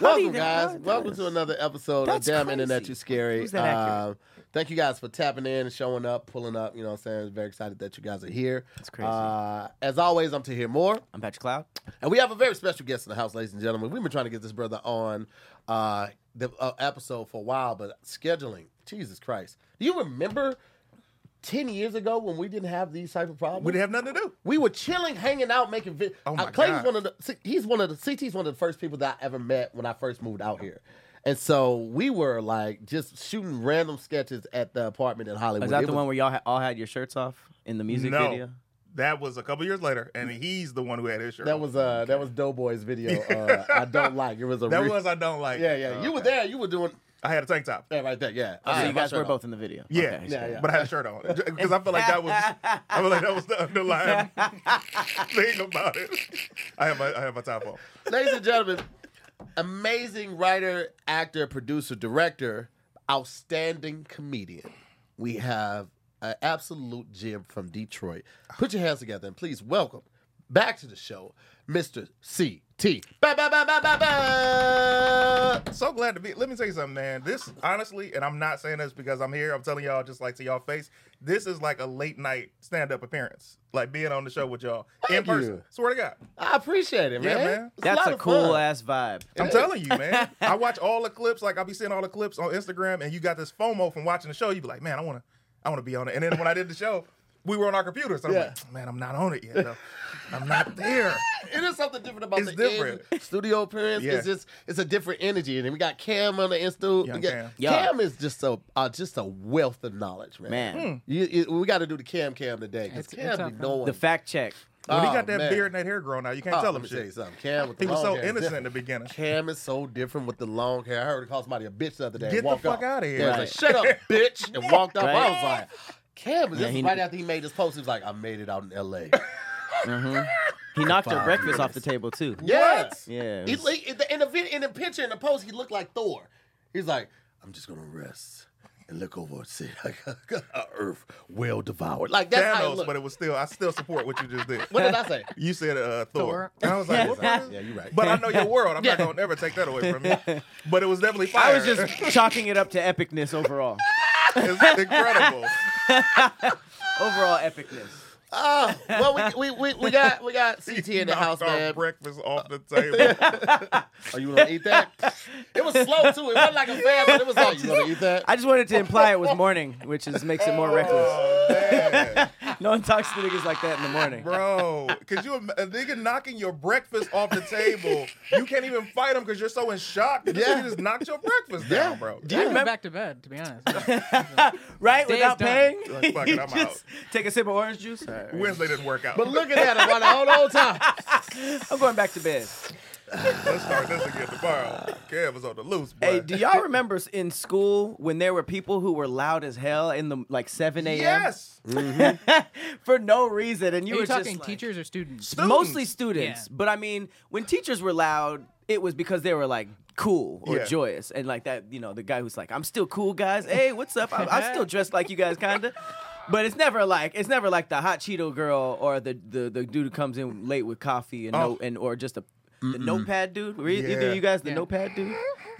Welcome, guys. Welcome to another episode That's of Damn crazy. Internet You Scary. Who's that? Um, thank you guys for tapping in and showing up, pulling up. You know what I'm saying? Very excited that you guys are here. That's crazy. Uh, as always, I'm to hear more. I'm Patrick Cloud. And we have a very special guest in the house, ladies and gentlemen. We've been trying to get this brother on uh, the uh, episode for a while, but scheduling, Jesus Christ. Do you remember 10 years ago when we didn't have these type of problems? We didn't have nothing to do. We were chilling, hanging out, making videos. Oh my Clayton's God. one of the. He's one of the. CT's one of the first people that I ever met when I first moved out here, and so we were like just shooting random sketches at the apartment in Hollywood. Is that It the was- one where y'all ha- all had your shirts off in the music no, video? that was a couple years later, and he's the one who had his shirt. That on. was uh that was Doughboy's video. Uh, I don't like. It was a that re- was I don't like. yeah yeah. You were there. You were doing I had a tank top. yeah right there. Yeah. Oh, so you guys were on. both in the video. Yeah, Okay, Yeah, yeah. But I had a shirt on because I feel like that was I feel like that was the underlying thing about it. I have my I have my top on. Ladies and gentlemen, amazing writer, actor, producer, director, outstanding comedian. We have an absolute gem from Detroit. Put your hands together and please welcome back to the show, Mr. CT. Ba, ba, ba, ba, ba, ba. So glad to be. Let me tell you something, man. This honestly, and I'm not saying this because I'm here. I'm telling y'all just like to y'all face. This is like a late night stand up appearance, like being on the show with y'all in person. you. Swear to God. I appreciate it, Yeah, man. man. That's lot a cool fun. ass vibe. I'm telling you, man. I watch all the clips. Like I'll be seeing all the clips on Instagram, and you got this FOMO from watching the show. You be like, man, I want to, I want to be on it. And then when I did the show, we were on our computers. So I'm Yeah. like, man, I'm not on it yet. Though. I'm not there. It is something different about It's the different. in- studio appearance. Yeah. It's just it's a different energy, and then we got Cam on the insta. Young Cam. Cam is just a uh, just a wealth of knowledge, man. Man, You, you- we got to do the Cam Cam today because It's- Cam it's be up, knowing. the fact check. When he Oh, got that man. beard and that hair growing out, you can't Oh, tell him me tell shit. something. Cam with the He was so hair innocent in the beginning. Cam is so different with the long hair. I heard he calls somebody a bitch the other day. and Get the walked fuck off. outta here. Yeah, Right. was like, shut up, bitch, and walked off. I was like, Cam, is Yeah, this he- right after he made his post? He was like, I made it out in L.A. He knocked her breakfast off the table too. Yeah. Yeah. it He, was- like, in, the, in, the, in the picture, in the post, he looked like Thor. He's like, I'm just gonna rest and look over and see like Earth well devoured. Like that's how it Thanos, but it was still. I still support what you just did. what did I say? You said uh, Thor. Thor. And I was like, what yeah, you're right. But I know your world. I'm Yeah. not gonna never take that away from you. But it was definitely fire. I was just chalking it up to epicness overall. it's incredible. Overall epicness. Oh, well, we, we, we, we got we got CT in the Knocked house, our man. Breakfast off the table. Are you gonna eat that? It was slow too. It wasn't like a fast, but it was oh, like you gonna eat that. I just wanted to imply it was morning, which is makes it more reckless. oh man, No one talks to niggas like that in the morning. bro, because you a nigga knocking your breakfast off the table. You can't even fight him because you're so in shock. This Yeah. nigga just knocked your breakfast down, bro. Do you went remember? back to bed, to be honest. right? Day Without paying? Like, fuck it, I'm just Take a sip of orange juice? All right, all right. Wednesday didn't work out. But look at it, right the whole, whole time. I'm going back to bed. Let's start this again tomorrow. Kev was on the loose, boy. Hey, do y'all remember in school when there were people who were loud as hell in the like 7 a.m. Yes. Mm-hmm. for no reason, and you Are you were talking just like- teachers or students? Students. mostly students. Yeah. But I mean, when teachers were loud, it was because they were like cool or Yeah. joyous, and like that, you know, the guy who's like, "I'm still cool, guys. Hey, what's up? I'm, I'm still dressed like you guys, kinda." But it's never like it's never like the hot Cheeto girl or the the, the dude who comes in late with coffee and Oh. no and or just a the notepad dude. Were you, either Yeah. you guys the Yeah. notepad dude?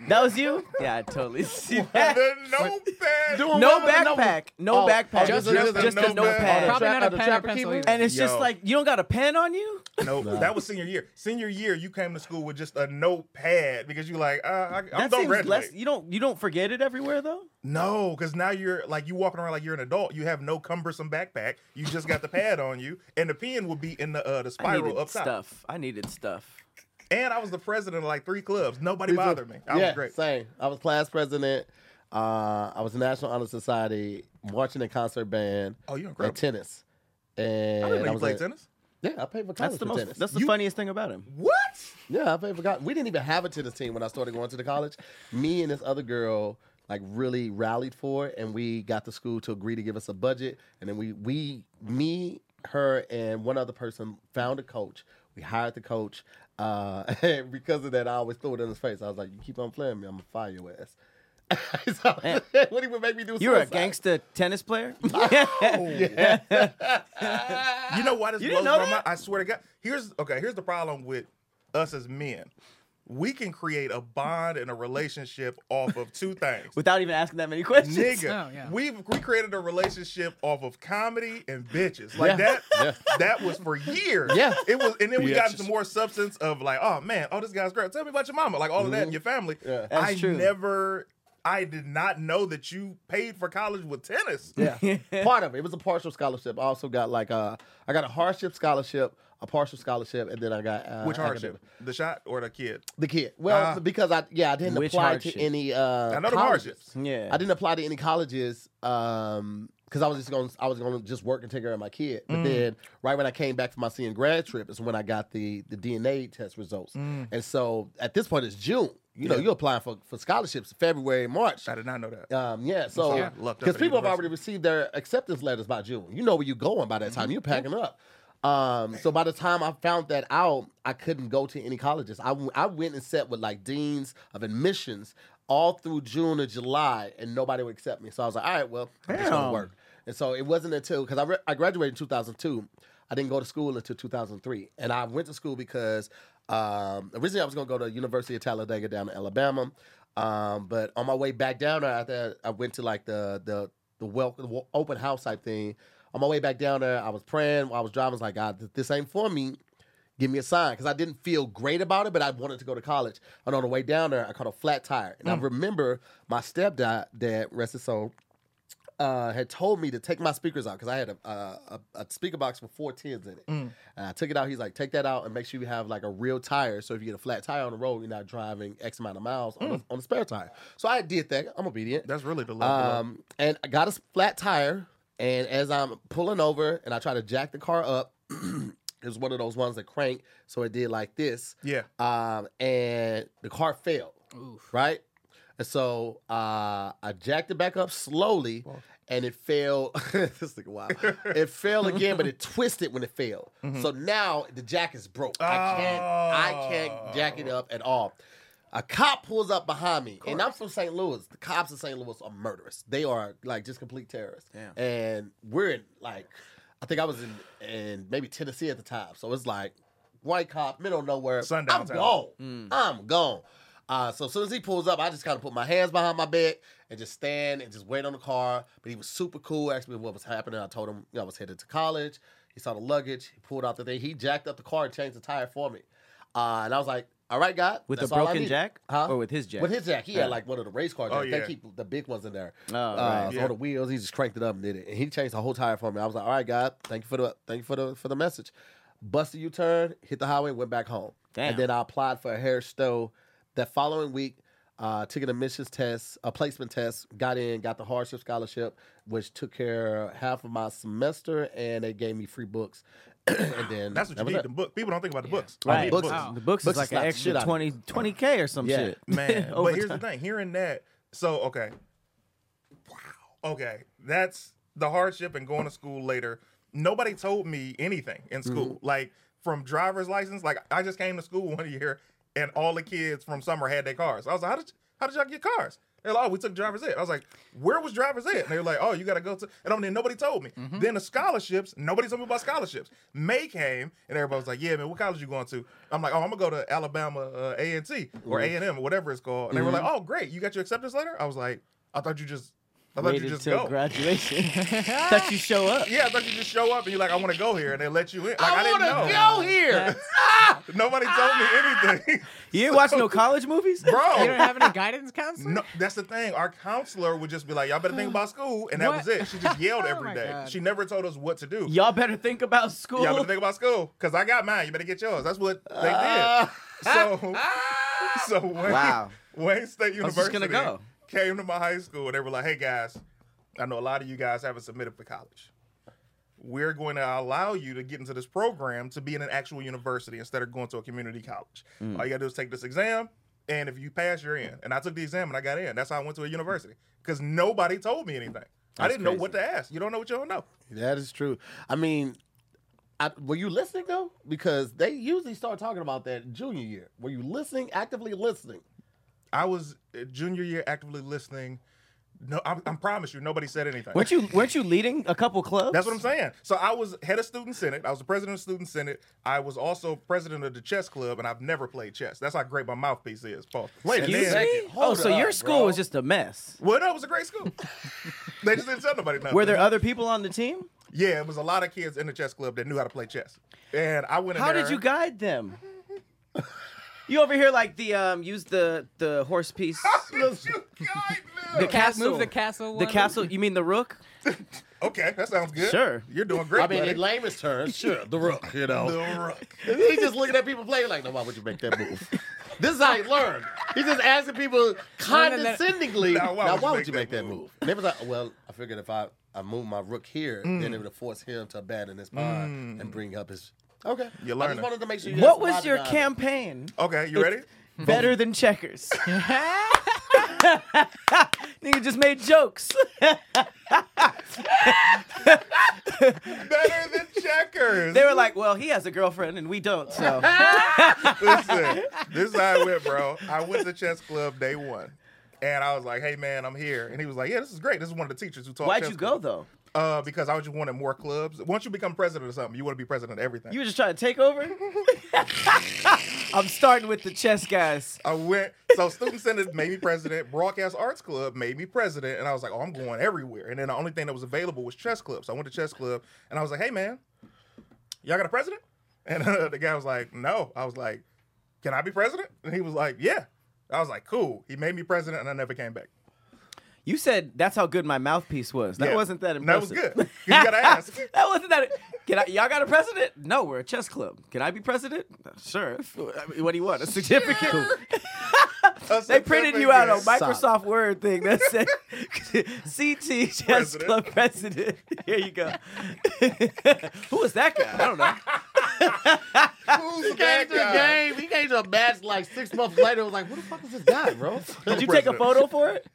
That was you? Yeah, I totally see that. the notepad. Doing No well with the backpack, no Oh, backpack, just- just, just a a notepad. notepad. Probably not a pen or pencil keeper? either. And it's just Yo. like you don't got a pen on you. No, that was senior year. Senior year, you came to school with just a notepad because you're like, uh, I, I'm That don't seems graduate. less. You don't you don't forget it everywhere though. No, because now you're like you walking around like you're an adult. You have no cumbersome backpack. You just got the pad on you, and the pen will be in the uh, the I spiral needed up top. stuff. I needed stuff. And I was the president of like three clubs. Nobody Me too. bothered me. I yeah, was great. Same. I was class president. Uh, I was National Honor Society, marching and concert band, Oh, you're and incredible. tennis. And I didn't know you was played in- tennis. Yeah, I played for college That's the for most. tennis. That's the You- funniest thing about him. What? Yeah, I played for college. We didn't even have a tennis team when I started going to the college. Me and this other girl like really rallied for it, and we got the school to agree to give us a budget, and then we we me her and one other person found a coach. We hired the coach. Uh, and because of that, I always threw it in his face. I was like, "You keep on playing me, I'm gonna fire your ass." so, Man. what he would make me do? You're a gangster tennis player. Yeah. You know why this You blows didn't know my that? mind? I swear to God. Here's okay. Here's the problem with us as men. We can create a bond and a relationship off of two things. Without even asking that many questions. Nigga, Oh, yeah. we've we created a relationship off of comedy and bitches. Like Yeah. that, Yeah. that was for years. Yeah. It was and then we got Bitches. into more substance of like, oh man, oh this guy's great. Tell me about your mama. Like all of that and your family. Mm-hmm. Yeah. That's I true. never I did not know that you paid for college with tennis. Yeah, part of it. It was a partial scholarship. I also got like a, I got a hardship scholarship, a partial scholarship, and then I got uh, Which hardship? academic. The shot or the kid? The kid. Well, Ah. because I yeah I didn't Which apply hardship? to any. Uh, I know the colleges. hardships. Yeah. I didn't apply to any colleges um because I was just going to I was going to just work and take care of my kid. But Mm. then right when I came back from my senior grad trip is when I got the the DNA test results. And so at this point it's June. You know, Mm. Yeah. you're applying for for scholarships February, March. I did not know that. Um, yeah, so Yeah. Lucked up because at people have already received their acceptance letters by June. You know where you're going by that Mm-hmm. time. You're packing up. Um, so by the time I found that out, I couldn't go to any colleges. I, w- I went and sat with like deans of admissions all through June or July, and nobody would accept me. So I was like, all right, well, I'm just gonna work. And so it wasn't until because I, re- I graduated in 2002. I didn't go to school until 2003, and I went to school because um, originally I was going to go to University of Talladega down in Alabama, um, but on my way back down there, after I went to like the the the welcome the open house type thing. On my way back down there, I was praying while I was driving. I was like, God, this ain't for me. Give me a sign because I didn't feel great about it, but I wanted to go to college. And on the way down there, I caught a flat tire, and I remember my stepdad, dad, rest his soul, uh, had told me to take my speakers out because I had a, a, a, a speaker box with four tens in it. And I took it out. He's like, take that out and make sure you have like a real tire. So if you get a flat tire on the road, you're not driving X amount of miles on, the, on the spare tire. So I did that. I'm obedient. That's really the level. Um, and I got a flat tire. And as I'm pulling over and I try to jack the car up, it was one of those ones that crank. So it did like this. Yeah. Um, and the car failed Oof. right? And so uh, I jacked it back up slowly, and it fell. this nigga wow! It fell again, but it twisted when it fell. So now the jack is broke. I can't. I can't jack it up at all. A cop pulls up behind me, and I'm from St. Louis. The cops in St. Louis are murderous. They are like just complete terrorists. Damn. And we're in like, I think I was in in maybe Tennessee at the time. So it's like white cop, middle of nowhere. Sundown I'm town. gone. I'm gone. Uh, so as soon as he pulls up, I just kind of put my hands behind my back and just stand and just wait on the car. But he was super cool, asked me what was happening. I told him you know, I was headed to college. He saw the luggage. He pulled out the thing. He jacked up the car and changed the tire for me. Uh, and I was like, all right, God. With that's the broken jack? Huh? Or with his jack? With his jack. He Yeah. had like one of the race car Oh, yeah. They keep the big ones in there. Oh, Uh, right. so Yeah. the wheels, he just cranked it up and did it. And he changed the whole tire for me. I was like, all right, God, thank you for the thank you for the for the message. Busted U turn, hit the highway, went back home. Damn. And then I applied for a Harris-Stowe that following week. Uh, took an admissions test, a placement test, got in, got the hardship scholarship, which took care of half of my semester, and they gave me free books. and then That's what you that need. The book. People don't think about the books. Right. Books- books. Wow. The books, Books is like slap an the shit extra out of 20 k or some Yeah. shit. Man, but here's the thing. Hearing that, so okay, wow, okay, that's the hardship and going to school later. Nobody told me anything in mm-hmm. school, like from driver's license. Like I just came to school one year, and all the kids from summer had their cars. I was like, how did how did y'all get cars? They're like, oh, we took driver's ed. I was like, where was driver's ed? And they were like, oh, you got to go to. And I mean, nobody told me. Then the scholarships, nobody told me about scholarships. May came, and everybody was like, yeah, man, what college you going to? I'm like, oh, I'm gonna go to Alabama uh, A and T or A and M or whatever it's called. And they were like, oh, great, you got your acceptance letter? I was like, I thought you just, I thought you Waited just go. graduation. Thought you show up. yeah, I thought you just show up and you're like, I want to go here, and they let you in. Like I, I, didn't want to know. go here. Ah! Nobody told me ah! anything, You ain't watch no college movies? Bro. You don't have any guidance counselor? No, that's the thing. Our counselor would just be like, "Y'all better think about school," and that What? was it. She just yelled Oh every my day. God. She never told us what to do. Y'all better think about school. Y'all better think about school because I got mine. You better get yours. That's what they Uh, did. So, ah! so Wayne, Wow. Wayne State I was just University gonna go. Came to my high school and they were like, "Hey guys, I know a lot of you guys haven't submitted for college. We're going to allow you to get into this program to be in an actual university instead of going to a community college. Mm. All you got to do is take this exam, and if you pass, you're in." And I took the exam and I got in. That's how I went to a university because nobody told me anything. I didn't know what to ask. You don't know what you don't know. That is true. I mean, I, were you listening though? Because they usually start talking about that junior year. Were you listening, actively listening? I was uh, junior year actively listening No, I, I promise you, nobody said anything. Weren't you weren't you leading a couple clubs? That's what I'm saying. So I was head of student senate. I was the president of student senate. I was also president of the chess club, and I've never played chess. That's how great my mouthpiece is. Paul. Wait, And excuse then- me? Oh, Hold so your school bro. was just a mess. Well, no, it was a great school. they just didn't tell nobody nothing. Were there other people on the team? Yeah, it was a lot of kids in the chess club that knew how to play chess. And I went in How there. did you guide them? You over here like the um use the the horse piece. How did you guide them? The castle. move the castle. The one? castle. You mean the rook? Okay, that sounds good. Sure. You're doing great. I mean, buddy. in layman's terms, sure, the rook, you know. The rook. He's just looking at people playing like, no, why would you make that move? this is how he learned. He's just asking people condescendingly, Now, now, why, would you make that move? And they was like, well, I figured if I, I move my rook here, Mm. then it would force him to abandon his pawn and bring up his. Okay. You're I just wanted to make sure you What was your logic it. campaign? Okay, you ready? Better than checkers. Nigga just made jokes. Better than checkers. they were like, "Well, he has a girlfriend and we don't." So Listen, this is how I went, bro. I went to chess club day one. And I was like, hey, man, I'm here. And he was like, yeah, this is great. This is one of the teachers who taught why'd chess you go club. though? Uh, because I just wanted more clubs. Once you become president of something, you want to be president of everything. You were just trying to take over. I'm starting with the chess guys. I went, so Student Senate made me president. Broadcast Arts Club made me president. And I was like, oh, I'm going everywhere. And then the only thing that was available was chess club. So I went to chess club and I was like, hey, man, y'all got a president? And uh, the guy was like, no. I was like, can I be president? And he was like, yeah. I was like, cool. He made me president and I never came back. You said that's how good my mouthpiece was. That Yeah. wasn't that impressive. That was good. You gotta ask. that wasn't that. Can I, y'all got a president? No, we're a chess club. Can I be president? Sure. What do you want? A certificate? they printed you out a Microsoft Word thing that said CT Chess President. Club president. Here you go. Who was that guy? I don't know. Who's He that came to the guy? game. He came to a match like six months later. I was like, who the fuck is this guy, bro? Did you take a photo for it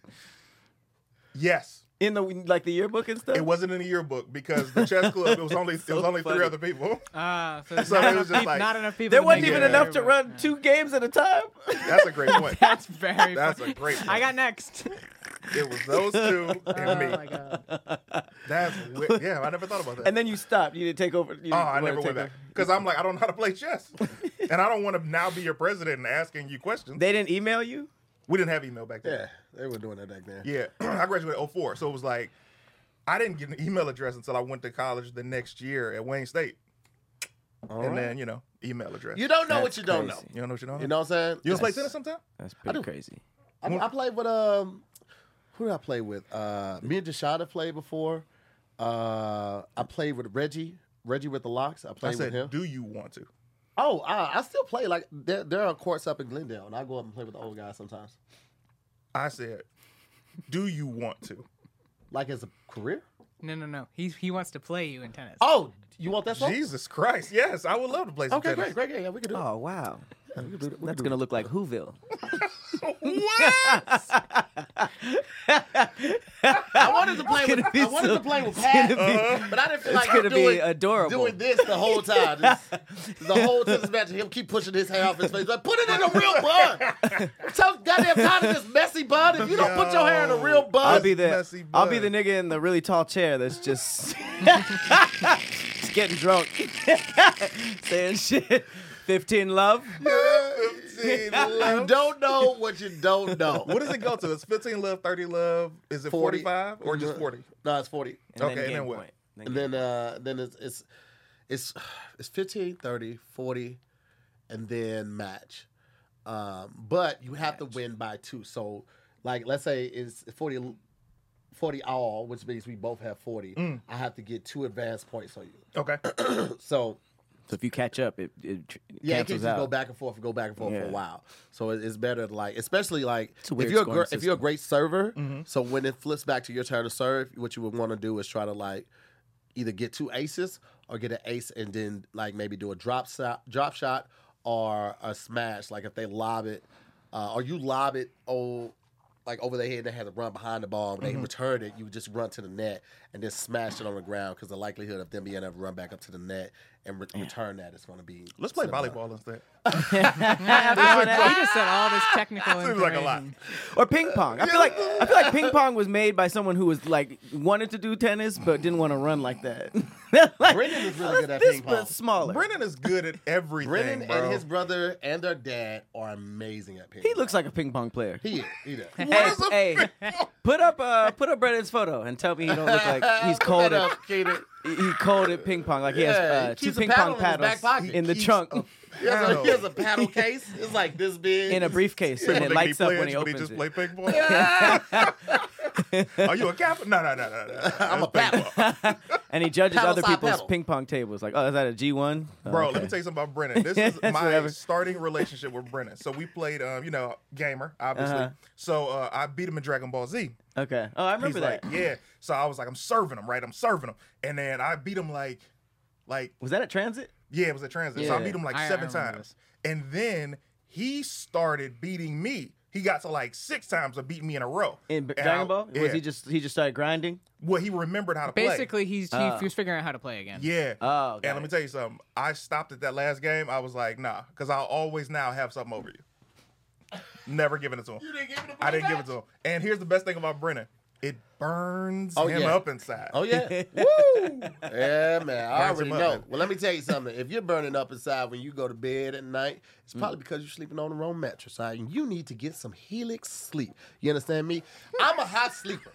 Yes. in the like the yearbook and stuff? It wasn't in the yearbook because the chess club it was only it was only funny. three other people. Ah, so, So not, it was just peop- like- not enough people. there wasn't even it. enough to run two games at a time. That's a great point. That's very. That's funny. a great point. I got next. It was those two and oh me. my god. That's wi- yeah. I never thought about that. And then you stopped. You didn't take over. You oh, didn't I never take went back because I'm like I don't know how to play chess, and I don't want to now be your president and asking you questions. They didn't email you. We didn't have email back then. Yeah, they were doing that back then. Yeah, I graduated 04, so it was like I didn't get an email address until I went to college the next year at Wayne State, All and right. then you know email address. You don't know That's what you don't know. crazy. You don't know what you know? You know what I'm saying? You want to play Yes. tennis sometime? That's pretty do. crazy. I, I played with um, who did I play with? Uh, me and Jashada played before. Uh, I played with Reggie. Reggie with the locks. I I played said, with him. do you want to? Oh, uh, I still play. Like there, there are courts up in Glendale, and I go up and play with the old guys sometimes. I said, do you want to? Like as a career. No, no, no. He he wants to play you in tennis. Oh, you want that song? Jesus Christ! Yes, I would love to play some Okay, tennis. great, great, yeah, yeah, we can do it. Oh wow. Yeah, we can do it. We That's gonna look like Whoville. I wanted to play with. I wanted so- to play with it's Pat, gonna but I didn't feel It's like gonna be doing, adorable. doing this the whole time. Just- the whole tennis match, he'll keep pushing his hair off his face. Like, put it in a real bun. I'm so goddamn tired of this messy bun. If you don't put your hair in a real bun, I'll be the messy I'll be the nigga in the really tall chair that's just, just getting drunk, saying shit. Fifteen love. 15 you love. don't know what you don't know. What does it go to? It's 15 love, 30 love. Is it 40. 45 or just 40? No, it's forty. And Okay, then and then what? point. Then And then uh then it's it's it's it's 15, 30, 40, and then match. Um, but you have to win by two. So like let's say it's 40 40 all, which means we both have 40. Mm. I have to get two advance points on you. Okay. So So if you catch up, it, it tr- yeah, it can just out. go back and forth and go back and forth for a while. So it- it's better to like, especially like if you're a gr- if you're a great server. Mm-hmm. So when it flips back to your turn to serve, what you would want to do is try to like either get two aces or get an ace and then like maybe do a drop shot, drop shot or a smash. Like if they lob it, uh, or you lob it oh like over their head, they had to run behind the ball. When they Mm-hmm. return it, you just run to the net and then smash it on the ground because the likelihood of them being able to run back up to the net and re- return that, it's going to be. Let's play similar. volleyball instead. he just said all this technical Seems like a lot. Or ping pong. I feel like I feel like ping pong was made by someone who was like wanted to do tennis but didn't want to run like that. like, Brendan is really good at this ping pong. but smaller. Brennan is good at everything, Brennan bro. and his brother and their dad are amazing at ping pong. he pong. looks like a ping pong player. He is. He does. Hey, hey, put up uh put up Brennan's photo and tell me he don't look like he's cold Put that at up, Keenan. He he cold at ping pong like he has Yeah, uh, he two keeps a ping paddle pong in his back paddles pocket. in the Keeps trunk a He has, a, paddle. he has a paddle case. It's like this big. in a briefcase and it think lights up when he but opens just it. play ping pong. Are you a captain? No, no, no, no, no. I'm a That's paddle. and he judges Paddle other side people's paddle. ping pong tables. Like, oh, is that a G one? Bro, let me tell you something about Brennan. This is my whatever. starting relationship with Brennan. So we played, um, you know, gamer, obviously. Uh-huh. So uh, I beat him in Dragon Ball Z. Okay. Oh, I remember He's that. like, yeah. So I was like, I'm serving him, right? I'm serving him, and then I beat him like, like, Was that at Transit? yeah, it was a transit. So I beat him like I- I seven remember times, this. and then he started beating me. He got to like six times of beating me in a row. In B- And Dragon I- Ball? Yeah. Was he just he just started grinding? Well, he remembered how to play. Basically, he's he, Oh. he was figuring out how to play again. Yeah. Oh, got and let me tell you something. I stopped at that last game. I was like, nah, because I'll always now have something over you. Never giving it to him. You didn't give him I didn't give it to him. And here's the best thing about Brennan. It burns Oh, him yeah. up inside. Oh yeah. Woo! Yeah, man. I Burns already him up, know. Well, let me tell you something. If you're burning up inside when you go to bed at night, it's Mm. probably because you're sleeping on the wrong mattress. All right? And you need to get some Helix sleep. You understand me? I'm a hot sleeper.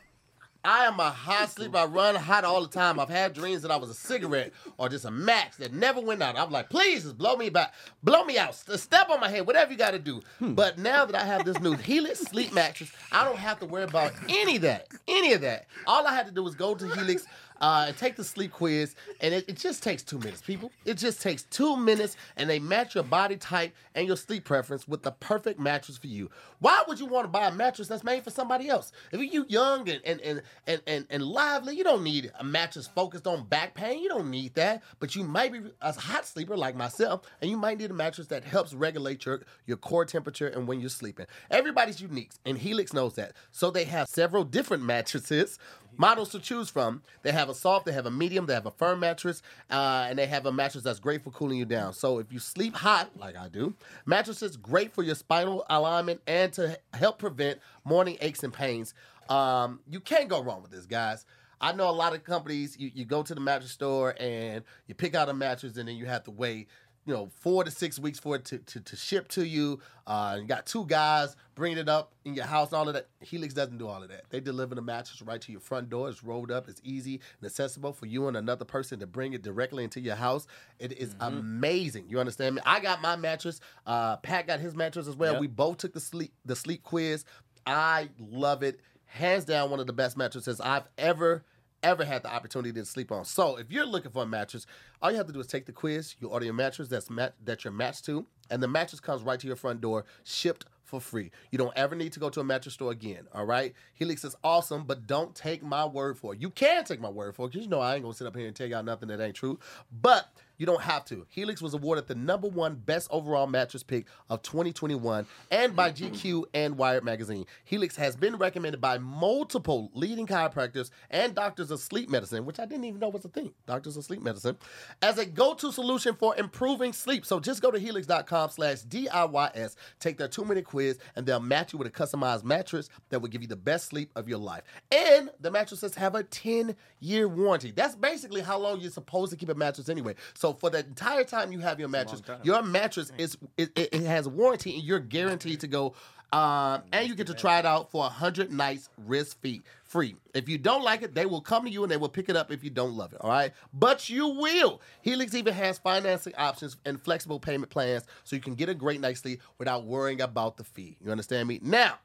I am a hot sleeper. I run hot all the time. I've had dreams that I was a cigarette or just a match that never went out. I'm like, please just blow me back, blow me out, step on my head, whatever you got to do. Hmm. But now that I have this new Helix sleep mattress, I don't have to worry about any of that, any of that. All I had to do was go to Helix. Uh, take the sleep quiz, and it, it just takes two minutes, people. It just takes two minutes, and they match your body type and your sleep preference with the perfect mattress for you. Why would you want to buy a mattress that's made for somebody else? If you young and and, and, and, and and lively, you don't need a mattress focused on back pain. You don't need that. But you might be a hot sleeper like myself, and you might need a mattress that helps regulate your, your core temperature and when you're sleeping. Everybody's unique, and Helix knows that. So they have several different mattresses models to choose from. They have a soft, they have a medium, they have a firm mattress, uh, and they have a mattress that's great for cooling you down. So if you sleep hot, like I do, mattresses great for your spinal alignment and to help prevent morning aches and pains. Um, you can't go wrong with this, guys. I know a lot of companies. You, you go to the mattress store and you pick out a mattress, and then you have to wait you know, four to six weeks for it to, to, to ship to you. Uh, you got two guys bringing it up in your house all of that. Helix doesn't do all of that. They deliver the mattress right to your front door. It's rolled up. It's easy and accessible for you and another person to bring it directly into your house. It is amazing. You understand me? I got my mattress. Uh, Pat got his mattress as well. Yep. We both took the sleep the sleep quiz. I love it. Hands down, one of the best mattresses I've ever ever had the opportunity to sleep on. So if you're looking for a mattress, all you have to do is take the quiz. You order your mattress that's mat- that you're matched to, and the mattress comes right to your front door, shipped for free. You don't ever need to go to a mattress store again. All right, Helix is awesome, but don't take my word for it. You can take my word for it because you know I ain't gonna sit up here and tell y'all nothing that ain't true. But you don't have to. Helix was awarded the number one best overall mattress pick of 2021 and by GQ and Wired magazine. Helix has been recommended by multiple leading chiropractors and doctors of sleep medicine, which I didn't even know was a thing. Doctors of sleep medicine, as a go-to solution for improving sleep. So just go to helix.com slash DIYS, take their two-minute quiz, and they'll match you with a customized mattress that will give you the best sleep of your life. And the mattresses have a 10-year warranty. That's basically how long you're supposed to keep a mattress anyway. So for the entire time you have your mattress, your mattress is it, it, has a warranty, and you're guaranteed to go. Um, and you get to try it out for 100 nights risk free. Free. If you don't like it, they will come to you and they will pick it up if you don't love it. All right, but you will. Helix even has financing options and flexible payment plans, so you can get a great night's sleep without worrying about the fee. You understand me? Now,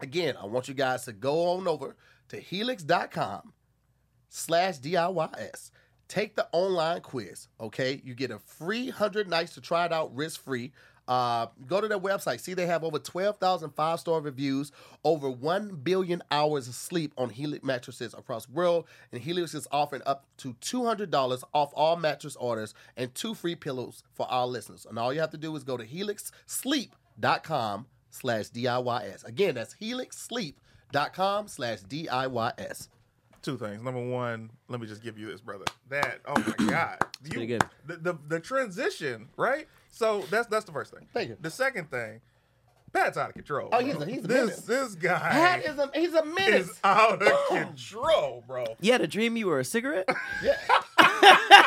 again, I want you guys to go on over to helix.com slash DIYS. Take the online quiz, okay? You get a free 100 nights to try it out risk free. Uh, go to their website. See, they have over 12,000 five star reviews, over 1 billion hours of sleep on Helix mattresses across the world. And Helix is offering up to $200 off all mattress orders and two free pillows for our listeners. And all you have to do is go to helixsleep.com slash DIYS. Again, that's helixsleep.com slash DIYS. Two things. Number one, let me just give you this, brother. That oh my god, you, good. The, the the transition, right? So that's that's the first thing. Thank you. The second thing, Pat's out of control. Oh, bro. he's a- he's a this menace. this guy Pat is a he's a menace. is out of control, bro. You had a dream you were a cigarette? Yeah.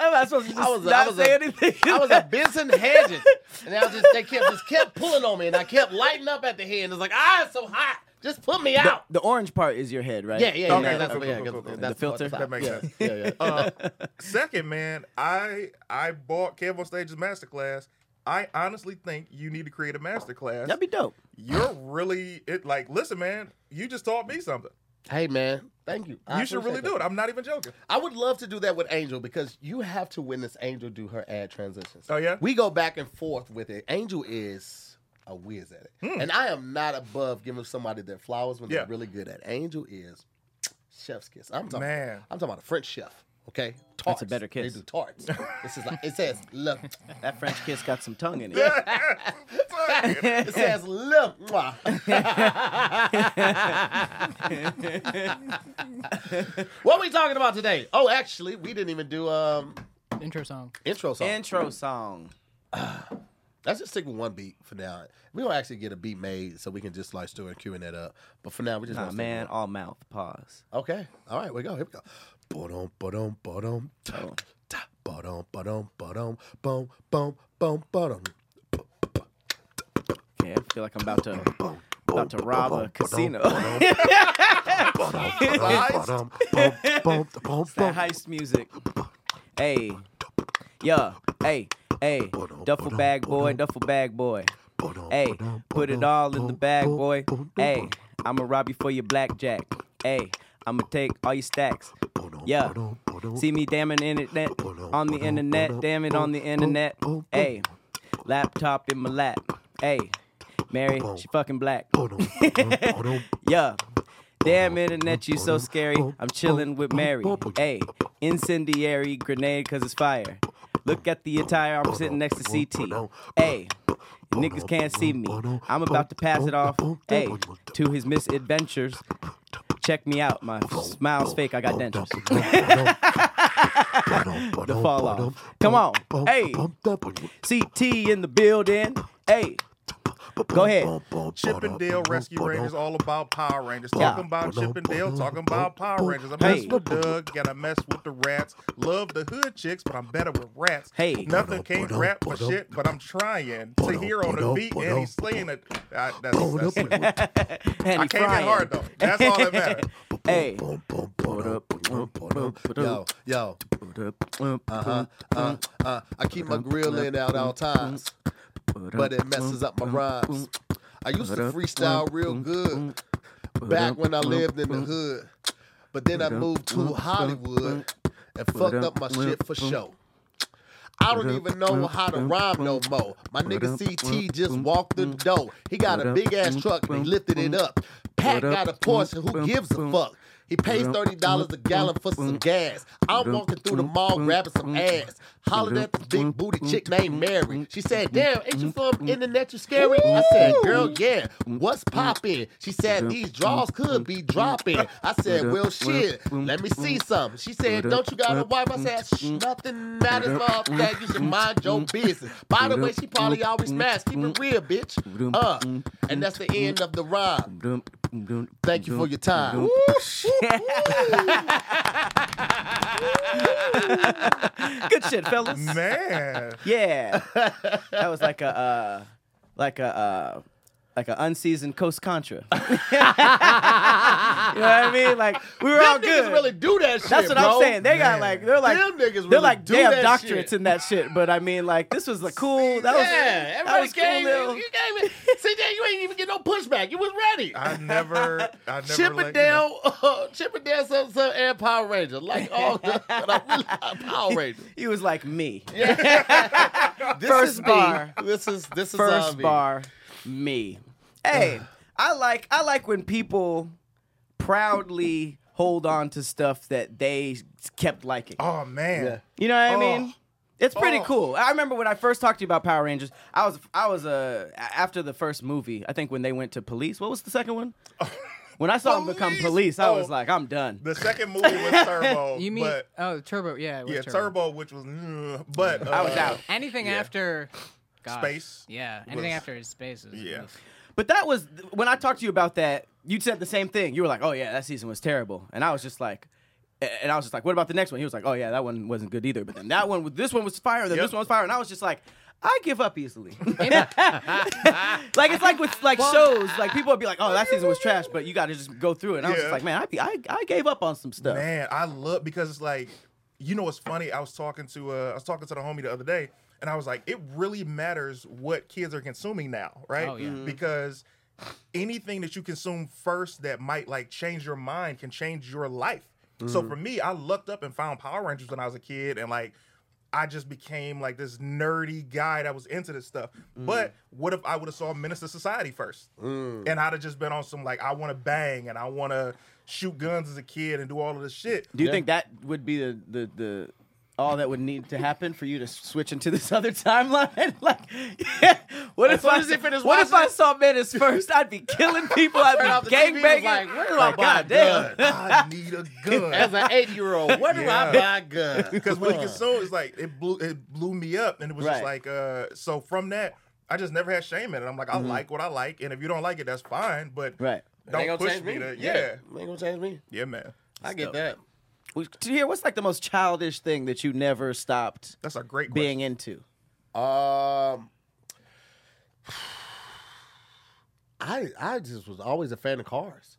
I'm not supposed to just I was a- not I was say a- anything. I was a Benson Hedges, and I was just they kept just kept pulling on me, and I kept lighting up at the head. And it's like, ah, it's so hot. Just put me out. the orange part is your head, right? Yeah, yeah, Okay, yeah. cool, That's cool, what, yeah, cool, 'cause cool, cool. that's The filter? That makes yeah, sense. Yeah, yeah. Uh, second, man, I I bought KevOnStage's masterclass. I honestly think you need to create a masterclass. That'd be dope. You're really it. Like, listen, man, you just taught me something. Hey, man, thank you. I you should really appreciate do it. I'm not even joking. I would love to do that with Angel because you have to witness Angel do her ad transitions. Oh, yeah? we go back and forth with it. Angel is a whiz at it, and I am not above giving somebody their flowers when. Yeah. they're really good at. it. Angel is chef's kiss. I'm talking. Man. I'm talking about a French chef. Okay, tarts. That's a better kiss. They do tarts. this is like it says look. That French kiss got some tongue in it. It says look. mwah. what we talking about today? Oh, actually, we didn't even do um Intro song. intro song. Intro song. Let's just stick with one beat for now. We don't actually get a beat made, so we can just like start queuing that up. But for now, we just Nah, man, all mouth. Pause. Okay, all right, we go. Here we go. Ba-dum, ba-dum, ba-dum, ta, ta, ba-dum, ba-dum, ba-dum, boom, boom, boom, ba-dum. Okay, I feel like I'm about to about to rob a casino. heist music. Hey, yeah, hey, hey, duffel bag boy, duffel bag boy. Hey, put it all in the bag, boy. Hey, I'ma rob you for your blackjack. Hey, I'ma take all your stacks. Yeah, see me damning internet on the internet, damn it on the internet. Hey, laptop in my lap. Hey, Mary, she fucking black. Yeah. Damn internet, you so scary. I'm chilling with Mary. Hey, incendiary grenade cause it's fire. Look at the attire, I'm sitting next to CT. Hey, niggas can't see me. I'm about to pass it off. Hey, to his misadventures. Check me out, my smile's fake, I got dentures. the fall off. Come on. Hey, CT in the building. Hey, go ahead. Chippendale Rescue Rangers, all about Power Rangers. Talking about Chippendale, talking about Power Rangers. I mess with Doug, gotta mess with the rats. Love the hood chicks, but I'm better with rats. Hey. nothing can't rap for shit, but I'm trying to hear on the beat, and he's slaying it. Uh, that's, that's, And I came in hard though. That's all that matters. Hey. Yo, yo, uh-huh, uh, uh, I keep my grill in at all times, but it messes up my rhymes. I used to freestyle real good back when I lived in the hood, but then I moved to Hollywood and fucked up my shit for show. I don't even know how to rhyme no more. My nigga CT just walked the door. He got a big ass truck and he lifted it up. Pat got a Porsche. Who gives a fuck? He pays thirty dollars a gallon for some gas. I'm walking through the mall grabbing some ass. Hollered at this big booty chick named Mary. She said, "Damn, ain't you from internet? You scary?" I said, "Girl, yeah. What's poppin'?" She said, "These draws could be dropping." I said, "Well, shit. Let me see some." She said, "Don't you got a wife?" I said, Shh, "Nothing matters, motherfucker. You should mind your business." By the way, she probably always smashed. Keep it real, bitch. Uh, and that's the end of the rhyme. Thank you for your time. Good shit, fellas. Man, Yeah. That was like a uh like a uh like an unseasoned Coast Contra. you know what I mean? Like we were all Them good. niggas really do that shit. That's what bro. I'm saying. They got like they're like Them niggas they're really like do they have doctorates shit. in that shit. But I mean, like this was a cool. That was yeah, that everybody was came. cool. Little, You came in. CJ, you ain't even get no pushback. You was ready. I never, I never. Chippendale, uh, Chippendale, some, some, and Power Ranger, like all the but I really like Power Ranger. he was like me. This First is me. bar. This is this is First uh, bar, me. Hey, I like I like when people proudly hold on to stuff that they kept liking. Oh man, Yeah. You know what I Oh. mean? It's pretty Oh. cool. I remember when I first talked to you about Power Rangers. I was I was uh after the first movie. I think when they went to police. What was the second one? When I saw him become Police? police, I was Oh. like, I'm done. The second movie was Turbo. You mean but, oh Turbo? Yeah, it was yeah, Turbo. Turbo, which was, but uh, I was out. Anything Yeah. after gosh, Space Yeah, anything was- after space is Yeah. oof. But that was when I talked to you about that. You said the same thing. You were like, "Oh yeah, that season was terrible," and I was just like, and I was just like, "What about the next one?" He was like, "Oh yeah, that one wasn't good either." But then that one, this one was fire. Then Yep. this one was fire, and I was just like. I give up easily. like it's like with like shows, like people would be like, "Oh, that season was trash," but you got to just go through it. And I was Yeah. just like, "Man, I, be, I I gave up on some stuff." Man, I love because it's like, you know what's funny? I was talking to uh, I was talking to the homie the other day, and I was like, it really matters what kids are consuming now, right? Oh, yeah. Mhm. Because anything that you consume first that might like change your mind can change your life. So mm-hmm. for me, I looked up and found Power Rangers when I was a kid, and like. I just became like this nerdy guy that was into this stuff. Mm. But what if I would have saw Menace to Society first? Mm. And I'd have just been on some like I want to bang and I want to shoot guns as a kid and do all of this shit. Do you Yeah. think that would be the, the the all that would need to happen for you to switch into this other timeline? like, what if I soon as he what if I saw Menace first? I'd be killing people. I'd be the TV, gang it banging. like, where do I buy a gun? I need a gun. As an eight year old, where do Yeah. I buy a gun? because when it consumed, it's like it blew it blew me up, and it was just like uh. So from that, I just never had shame in it. I'm like, I Mm-hmm. like what I like, and if you don't like it, that's fine. But Right. don't Ain't gonna push change me me. to yeah, yeah, ain't gonna change me. yeah, man. I get dope. that. To hear what's like the most childish thing that you never stopped That's a great being into? Um, I I just was always a fan of cars,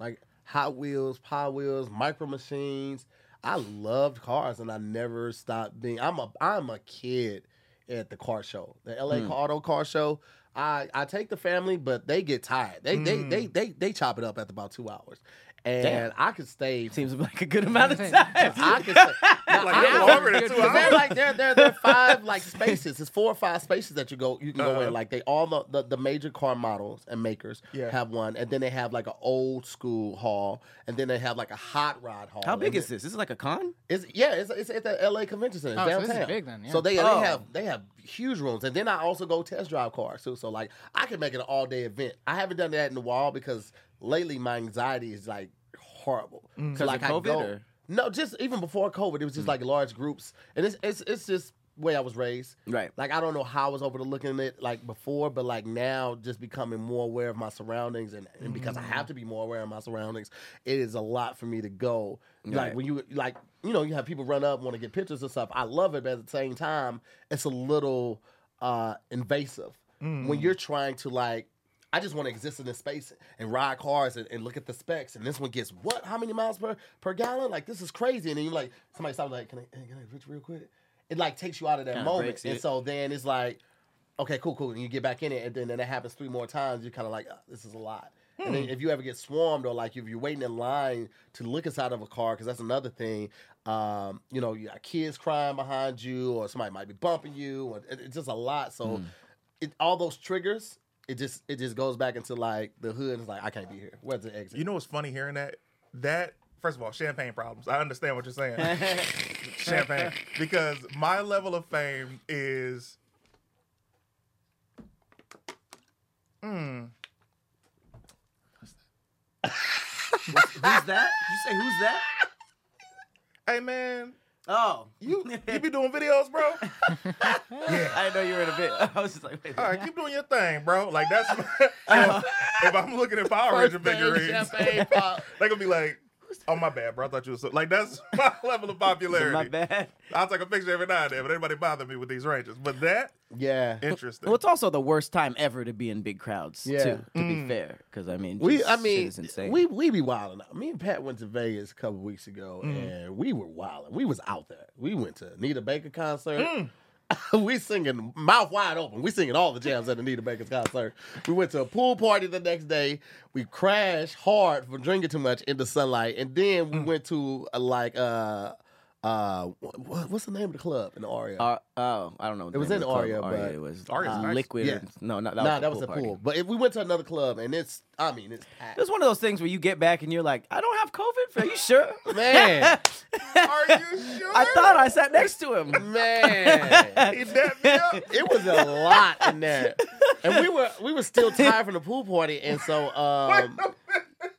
like Hot Wheels, Power Wheels, Micro Machines. I loved cars, and I never stopped being. I'm a I'm a kid at the car show, the LA Auto Car Show. I I take the family, but they get tired. They they they they they chop it up after about two hours, and Damn. I could stay. Seems like a good amount of time. I could say, now, Like, I- you're longer than two Because they're hours. like there, there, there are five like spaces. It's four or five spaces that you go you can go Uh-huh. in. Like they all the, the the major car models and makers Yeah. have one, and then they have like an old school hall, and then they have like a hot rod hall. How big is this? This is like a con. It's yeah, it's, it's at the L.A. Convention Center Oh, so downtown. this is big then, yeah. So they Oh. they have they have huge rooms, and then I also go test drive cars too. So like I can make it an all day event. I haven't done that in a while because lately my anxiety is like horrible. So Mm. like of I go, or? no, just even before COVID, it was just like large groups, and it's it's it's just way I was raised. Right. Like I don't know how I was overlooking it like before, but like now, just becoming more aware of my surroundings, and, and because I have to be more aware of my surroundings, it is a lot for me to go. Right. Like when you like you know you have people run up want to get pictures and stuff. I love it, but at the same time, it's a little uh invasive when you're trying to like. I just want to exist in this space and ride cars and, and look at the specs. And this one gets what? How many miles per, per gallon? Like this is crazy. And then you like somebody stops like, can I, can I picture real quick? It like takes you out of that Kinda moment. And so then it's like, okay, cool, cool. And you get back in it, and then, then that happens three more times. You're kind of like, "Ah, this is a lot. And then if you ever get swarmed, or like if you're waiting in line to look inside of a car, because that's another thing. Um, you know, you got kids crying behind you, or somebody might be bumping you, or it, it's just a lot. So, it, all those triggers, it just it just goes back into like the hood. It's like I can't be here. Where's the exit? You know what's funny hearing that? That first of all, champagne problems. I understand what you're saying. champagne because my level of fame is hmm. Who's that? You say who's that? hey man, Oh, you you be doing videos, bro? yeah. I didn't know you were in a bit. I was just like, wait. All right, keep doing your thing, bro. Like that's if, if I'm looking at Power Ranger First thing, figurines, champagne pop. they gonna be like, "Oh my bad, bro. I thought you was so-" like that's my level of popularity." My bad. I'll take a picture every now and then, but everybody bother me with these Rangers. But that Yeah. interesting. Well, it's also the worst time ever to be in big crowds, Yeah. too. To be fair, because I mean, We, just I shit mean, is insane. we we be wilding out. Me and Pat went to Vegas a couple weeks ago, Mm. and we were wilding. We was out there. We went to Anita Baker concert. Mm. we singing mouth wide open. We singing all the jams at Anita Baker's concert. We went to a pool party the next day. We crashed hard for drinking too much in the sunlight, and then Mm. we went to a, like uh uh what, what's the name of the club in the Aria? Uh, oh, I don't know. It was in Aria, but- it was Aria's uh, nice. liquid. Yeah. or- no, not that nah, was that was the a pool. pool. But if we went to another club, and it's I mean it's packed. It was one of those things where you get back and you're like, I don't have COVID. Are you sure? Man. Are you sure? I thought I sat next to him. Man. He dapped me up. it was a lot in there, and we were we were still tired from the pool party, and so um,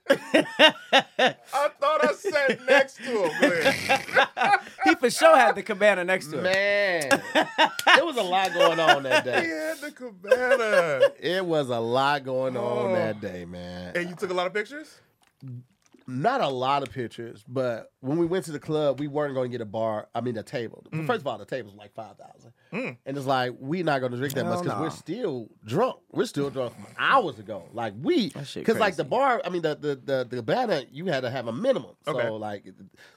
I thought I sat next to him. Go ahead. he for sure had the cabana next to him. Man, there was a lot going on that day. He had the cabana. It was a lot going on Oh. that day, man. And you took a lot of pictures? Not a lot of pictures, but when we went to the club, we weren't going to get a bar. I mean, a table. Mm. First of all, the table's like five thousand, and it's like we're not going to drink that much because nah. we're still drunk. We're still drunk from hours ago. Like we, because like the bar. I mean, the the the the banner, you had to have a minimum. Okay. So like,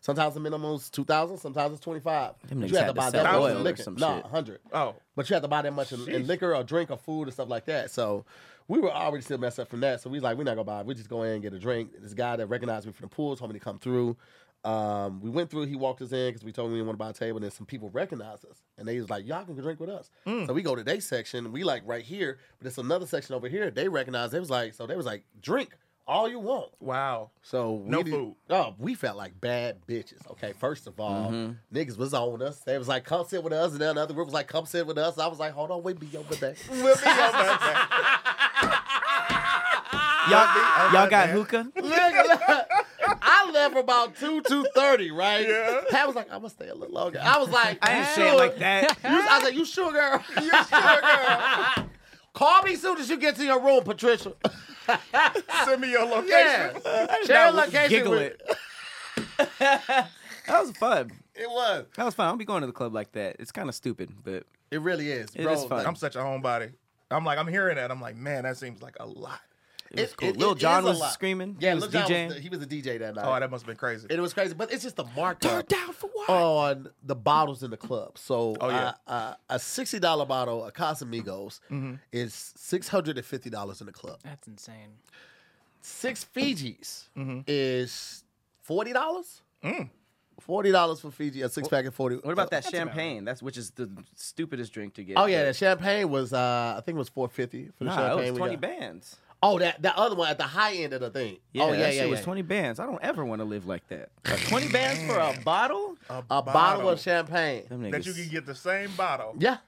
sometimes the minimum's two thousand, sometimes it's twenty five. Them But niggas you had had to buy that much oil in or liquor. shit. hundred. Oh. But you have to buy that much in, in liquor or drink or food and stuff like that. So we were already still messed up from that. So we was like, we're not gonna buy. We just go in and get a drink. This guy that recognized me from the pool told me to come through. Um, we went through. He walked us in because we told him we didn't want to buy a table. And then some people recognized us, and they was like, "Y'all can drink with us." So we go to their section. We like right here, but it's another section over here. They recognized. They was like, so they was like, "Drink all you want." Wow. So we No did- food. Oh, we felt like bad bitches. Okay, first of all, niggas was on us. They was like, "Come sit with us," and then another group was like, "Come sit with us." I was like, "Hold on, wait, be over there." We'll be on that. Y'all, y'all got mad. hookah? Nigga, I left about two two thirty, right? Yeah. Pat was like, "I'm gonna stay a little longer." I was like, I "You ain't say it sure?" like that. You, I was like, "You sure, girl? You sure, girl?" Call me soon as you get to your room, Patricia. Send me your location. yeah, share your location. Giggle with- it. that was fun. It was. That was fun. I'll be going to the club like that. It's kind of stupid, but It really is, It bro. is fun. like, I'm such a homebody. I'm like, I'm hearing that. I'm like, man, that seems like a lot. It was It- cool. it- Lil Jon was lot. screaming. Yeah, he was Lil Jon DJing. was the, he was the DJ that night. Oh, that must have been crazy. it was crazy, but it's just the markup down for what? on the bottles in the club. So, Oh, yeah. uh, uh, a sixty dollar bottle of Casamigos Mm-hmm. is six hundred and fifty dollars in the club. That's insane. Six Fijis Mm-hmm. is forty dollars. Mm. Forty dollars for Fiji, a six pack of forty. What about that That's about champagne? That's which is the stupidest drink to get. Oh yeah, the champagne was uh, I think it was four fifty for the Nah, champagne. it was twenty bands. Oh, that that other one at the high end of the thing. Yeah, oh yeah, that yeah, shit yeah. was twenty bands. I don't ever want to live like that. Twenty bands for a bottle? a bottle of champagne. That you can get the same bottle. Yeah,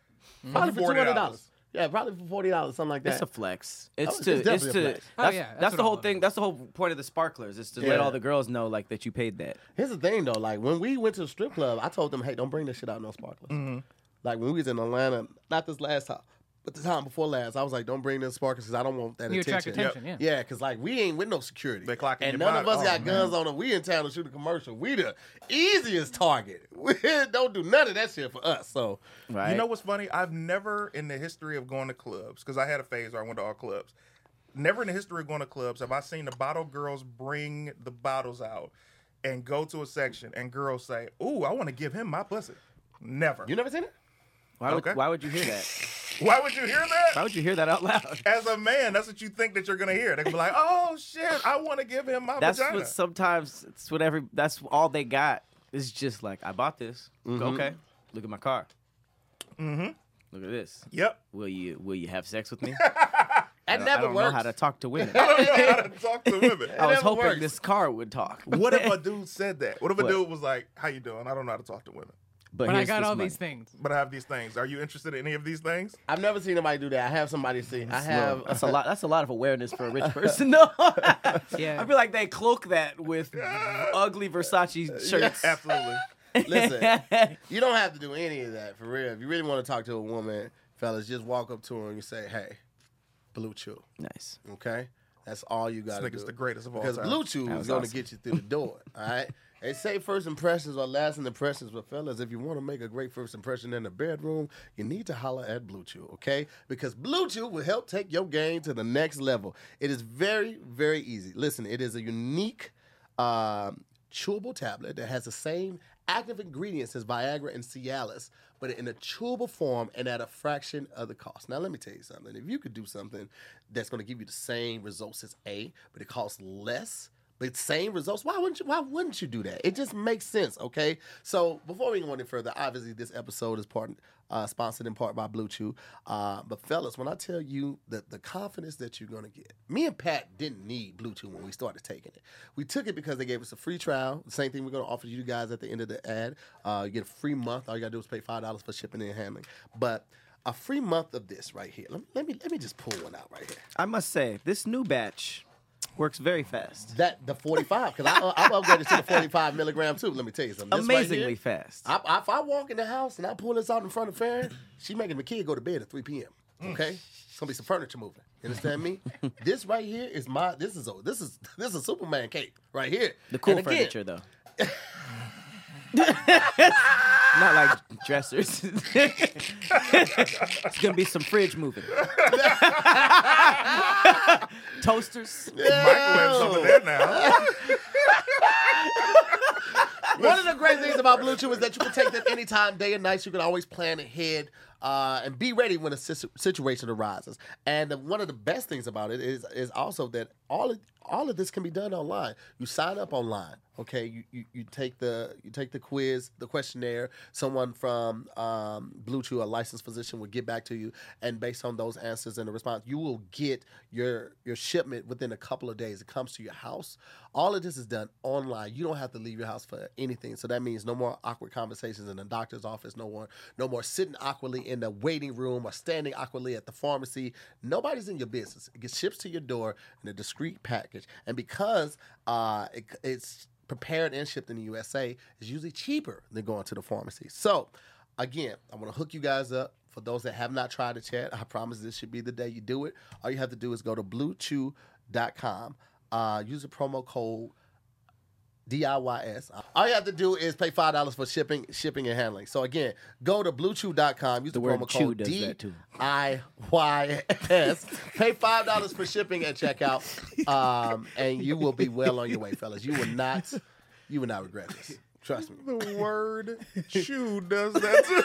probably for two $40. Yeah, probably for forty dollars, something like that. It's a flex. It's Oh, it's to. It's, definitely a to. flex. Oh, That's, yeah, that's that's, the whole thing. That's the whole point of the sparklers. Is to let all the girls know like that you paid that. Here's the thing though, like when we went to the strip club, I told them, hey, don't bring this shit out no sparklers. Mm-hmm. Like when we was in Atlanta, not this last time, but the time before last, I was like, don't bring this sparklers because I don't want that You attract attention. attention, Yeah, because like we ain't with no security. They clocking and your none of us Oh, got man. guns on us. We in town to shoot a commercial. We the easiest target. We don't do none of that shit for us. So Right. You know what's funny? I've never in the history of going to clubs, because I had a phase where I went to all clubs. Never in the history of going to clubs have I seen the bottle girls bring the bottles out and go to a section and girls say, Ooh, I want to give him my pussy. Never. you never seen it? Why would, Okay. why would you hear that? Why would you hear that? Why would you hear that out loud? As a man, that's what you think that you're gonna hear. They can be like, "Oh shit, I want to give him my That's vagina." what sometimes it's what every that's all they got. It's just like I bought this. Mm-hmm. Okay, look at my car. Mm-hmm. Look at this. Yep. Will you will you have sex with me? That I don't, never I don't works. know how to talk to women. I don't know how to talk to women. I was hoping works. this car would talk. What if a dude said that? What if a What? dude was like, "How you doing? I don't know how to talk to women, But, But I got all money. these things. but I have these things. Are you interested in any of these things?" I've never seen anybody do that. I have somebody see. I have. That's a lot. That's a lot of awareness for a rich person. No, Yeah. I feel like they cloak that with ugly Versace shirts. Absolutely. Listen, you don't have to do any of that for real. If you really want to talk to a woman, fellas, just walk up to her and you say, "Hey, Blue Chew." nice. Okay, that's all you got to This do. nigga's the greatest of all because time. Blue Chew is going to awesome. get you through the door. All right. They say first impressions are lasting impressions, but fellas, if you want to make a great first impression in the bedroom, you need to holler at Blue Chew, okay? Because Blue Chew will help take your game to the next level. It is very, very easy. Listen, it is a unique um, chewable tablet that has the same active ingredients as Viagra and Cialis, but in a chewable form and at a fraction of the cost. Now, let me tell you something. If you could do something that's going to give you the same results as A, but it costs less, but same results, why wouldn't you? Why wouldn't you do that? It just makes sense, okay? So before we go any further, obviously this episode is part uh, sponsored in part by Blue Chew. Uh, but fellas, when I tell you that the confidence that you're gonna get, me and Pat didn't need Blue Chew when we started taking it. We took it because they gave us a free trial. The same thing we're gonna offer you guys at the end of the ad. Uh, you get a free month. All you gotta do is pay five dollars for shipping and handling. But a free month of this right here. Let me let me, let me just pull one out right here. I must say, this new batch Works very fast. That the 45 because uh, I'm upgraded to the 45 milligram too. Let me tell you something. This right Amazingly here, fast. I, I, if I walk in the house and I pull this out in front of Farron, she making the kid go to bed at 3 p.m. Mm. Okay, it's gonna be some furniture moving. You understand me? this right here is my. This is a this is this is a Superman cape right here. the cool again, furniture, though. Not like dressers. it's gonna be some fridge moving. Toasters. Microwave some of that now. One of the great things about Blue Chew is that you can take that anytime, day and night. You can always plan ahead uh, and be ready when a situ- situation arises. And the- one of the best things about it is is also that all of, all of this can be done online. You sign up online. Okay, you, you, you take the you take the quiz, the questionnaire. Someone from um, Blue Chew, a licensed physician, will get back to you, and based on those answers and the response, you will get your your shipment within a couple of days. It comes to your house. All of this is done online. You don't have to leave your house for anything. So that means no more awkward conversations in the doctor's office. No more no more sitting awkwardly in the waiting room or standing awkwardly at the pharmacy. Nobody's in your business. It gets shipped to your door in a discreet package, and because uh, it, it's prepared and shipped in the USA is usually cheaper than going to the pharmacy. So, again, I want to hook you guys up. For those that have not tried it yet, I promise this should be the day you do it. All you have to do is go to bluechew.com, uh, use the promo code DIYS. All you have to do is pay five dollars for shipping, shipping and handling. So again, go to bluechew.com, use the, The word promo chew code does that. DIYS. pay five dollars for shipping and checkout, um, and you will be well on your way, fellas. You will not, you will not regret this. Trust me. The word chew does that too.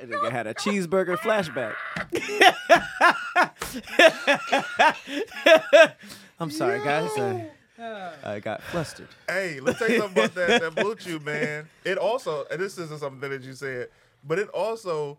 That nigga had a cheeseburger flashback. I'm sorry, guys. I, I got flustered. Hey, let's tell you something about that, that Blue Chew, man. It also, and this isn't something that you said, but it also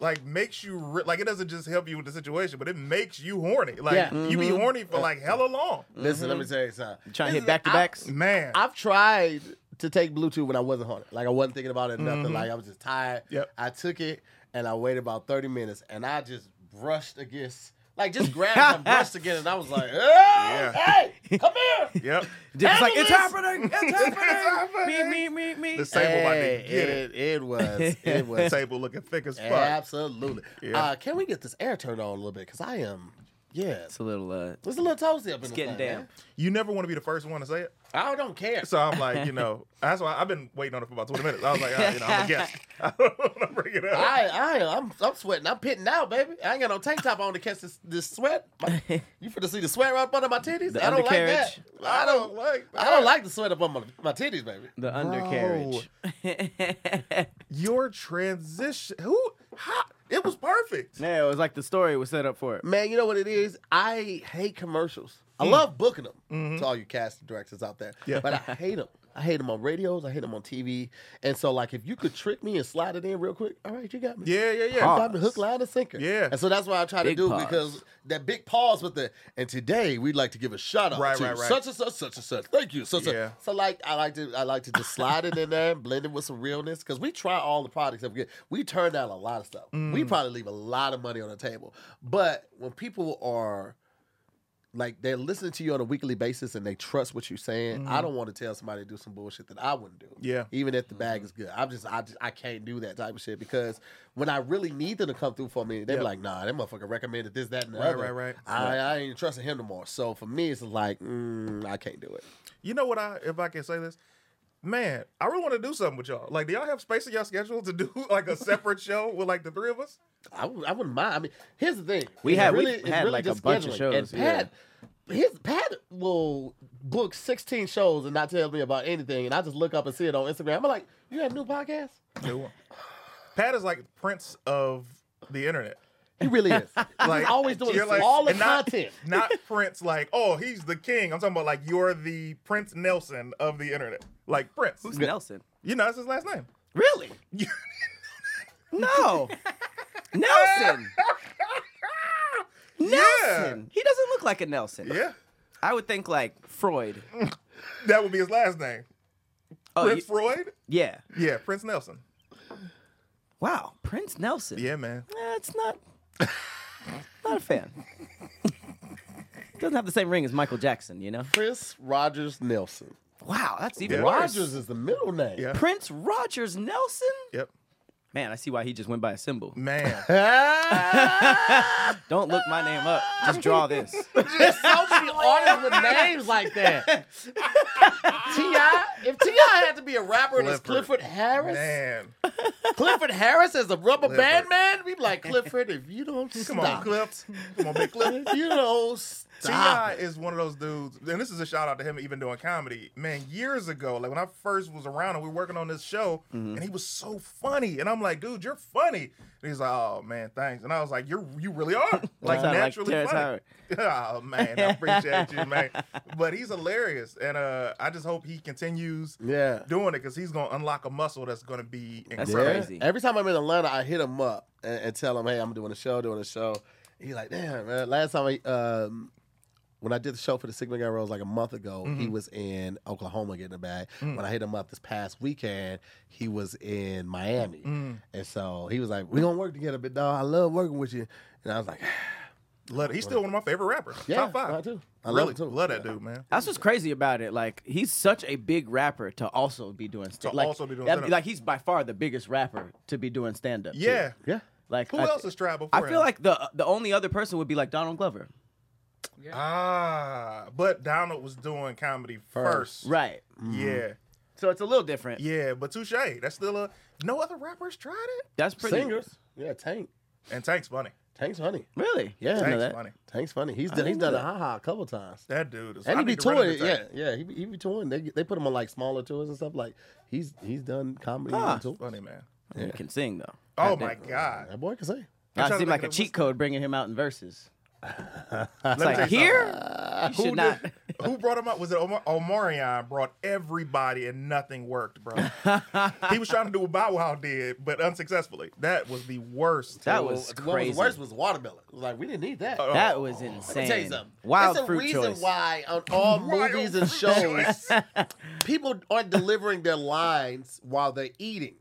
like makes you re- like it doesn't just help you with the situation, but it makes you horny. Like Yeah. you be mm-hmm. horny for like uh, hella long. Listen, let me mm-hmm. tell you something. Trying to hit back to backs. Man, I've tried to take Blue Chew when I wasn't horny. Like I wasn't thinking about it nothing. Mm-hmm. Like I was just tired. Yep. I took it and I waited about 30 minutes and I just brushed against like just grabbed and brushed again and I was like, hey, hey, come here. yep. Just like it's Handle happening. It's happening. me, me, me, me. The sable about to Hey, get it. it, it was it was Table looking thick as fuck. absolutely. Yeah. Uh, can we get this air turned on a little bit? Cause I am, yeah, It's a little. uh it's a little toasty up in It's the getting thing, damp. man. You never want to be the first one to say it. I don't care. So I'm like, you know, that's why I've been waiting on it for about 20 minutes. I was like, you know, I'm a guest. I don't want to bring it up. I, I, I'm, I'm sweating. I'm pitting out, baby. I ain't got no tank top on to catch this, this sweat. My- you finna see the sweat right up under my titties? The I don't like that. undercarriage. I don't like I don't like the sweat up on my, my titties, baby. The undercarriage. your transition. Who? How? It was perfect. yeah, it was like the story was set up for it. Man, you know what it is? I hate commercials. I mm. love booking them mm-hmm. to all you casting directors out there. Yeah. But I hate them. I hate them on radios. I hate them on TV. And so, like, if you could trick me and slide it in real quick, all right, you got me. Yeah, yeah, yeah. You got me hook, line, and sinker. Yeah. And so that's what I try Big to do pause. because that big pause with the, and today we'd like to give a shout out Right, to right, right. such and such, such and such. Thank you. So, so, Yeah. so like, I like to, I like to just slide it in there and blend it with some realness because we try all the products that we get. We turn down a lot of stuff. Mm. We probably leave a lot of money on the table. But when people are, like they're listening to you on a weekly basis and they trust what you're saying. I don't want to tell somebody to do some bullshit that I wouldn't do. Mm-hmm. Yeah. Even if the bag is good. I'm just I just I can't do that type of shit because when I really need them to come through for me, they Yeah. be like, nah, that motherfucker recommended this, that, and the Right, other. right, right. I, I ain't trusting him no more. So for me, it's like, mm, I can't do it. You know what? I if I can say this, man, I really want to do something with y'all. Like, do y'all have space in y'all schedule to do like a separate show with like the three of us? I, w- I wouldn't mind. I mean, here's the thing. We It's had- really, it's had, really like, a just bunch of shows, And Pat, his Pat will book 16 shows and not tell me about anything, and I just look up and see it on Instagram. I'm like, you got a new podcast? Pat is like Prince of the internet. He really is. Like He's always doing you're like- all the not- content. Not Prince, like, oh, he's the king. I'm talking about like you're the Prince Nelson of the internet. Like Prince. Who's Nelson? You know, that's his last name. Really? No. Nelson. Nelson. He doesn't look like a Nelson. Yeah. I would think like Freud. That would be his last name. Oh, Prince y- Freud? yeah. Yeah, Prince Nelson. Wow, Prince Nelson. Yeah, man. Eh, it's not. not a fan. Doesn't have the same ring as Michael Jackson, you know. Chris Rogers Nelson. Wow, that's even Yeah. worse. Rogers is the middle name. Yeah. Prince Rogers Nelson. Yep. Man, I see why he just went by a symbol. Man. Don't look my name up. Just draw this. There's so many artists with names like that. T.I., if T.I. had to be a rapper, it's Clifford. Clifford Harris. Man. Clifford Harris as a rubber Clifford. band man. We'd be like Clifford. If you don't Come stop, on, Cliff. Come on, big Cliff. if you don't stop. T.I. is one of those dudes, and this is a shout out to him even doing comedy. Man, years ago, like when I first was around and we were working on this show, Mm-hmm. and he was so funny, and I'm like, dude, you're funny. And he's like, oh man, thanks. And I was like, you're you really are like Sound like naturally Terrence funny. Oh man, I appreciate you, man. But he's hilarious, and uh, I just hope he continues Yeah. doing it because he's gonna unlock a muscle that's gonna be That's crazy. Every time I'm in Atlanta, I hit him up and, and tell him, "Hey, I'm doing a show, doing a show." He's like, "Damn, man!" Last time I, um, when I did the show for the Sigma Gamma Rhos like a month ago, he Mm-hmm. was in Oklahoma getting a bag. Mm. When I hit him up this past weekend, he was in Miami, Mm. and so he was like, We're gonna work together, big dog. I love working with you." And I was like, Love it. He's still one of my favorite rappers. "Yeah, Top five. I too. I really love too. Love that dude, man. That's what's crazy about it. Like he's such a big rapper to also be doing stand. To like, also be doing that- stand-up. like he's by far the biggest rapper to be doing stand up. Yeah. Yeah, Like Who I, else has tried before? I feel him? like the the only other person would be like Donald Glover. Ah, but Donald was doing comedy first. Right. Yeah. So it's a little different. Yeah, but touche. That's still a no other rappers tried it. That's pretty singers. Yeah, Tank. And Tank's funny. Tank's funny. Really? Yeah, I know Tank's that. funny. Tank's funny. He's done, he's done know a ha ha a couple times. That dude is. And he be need to touring. into Yeah, yeah. He be, he be touring. They they put him on like smaller tours and stuff. Like he's he's done comedy Huh. on tour. Funny man. He can sing though. Oh Goddamn. my god. That boy can sing. I'm That trying seemed like a cheat code bringing him out in verses. Let It's me like here, something. you should Who not. did- Who brought him up? Was it Omar, Omarion? Brought everybody and nothing worked, bro. he was trying to do what Bow Wow did, but unsuccessfully. That was the worst. That Well, was what was crazy. worst was watermelon. It was like we didn't need that. Oh, That was Let me insane. tell you something. Wild There's a fruit reason choice. why on all Wild movies and shows, people aren't delivering their lines while they're eating.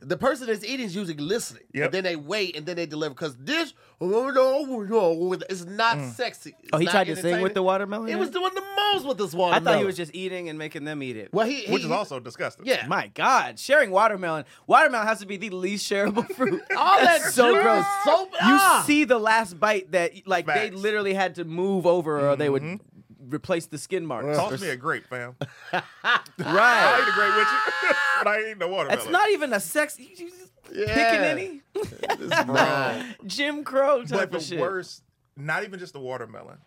The person that's eating is usually listening. Yep. And then they wait and then they deliver because this is not sexy. It's Oh, he tried to sing with the watermelon. He was it? doing the most with this watermelon. I thought he was just eating and making them eat it. Well, he, he which is also disgusting. yeah. My God, sharing watermelon. Watermelon has to be the least shareable fruit. All that so juice, gross. So You ah. see the last bite that like they literally had to move over or they would replace the skin marks. Or Toss me a grape, fam. Right. I right. ate a grape with you, but I ain't no watermelon. It's not even a sex. You you just picking any It's not. Jim Crow type But of the shit. worst, not even just the watermelon,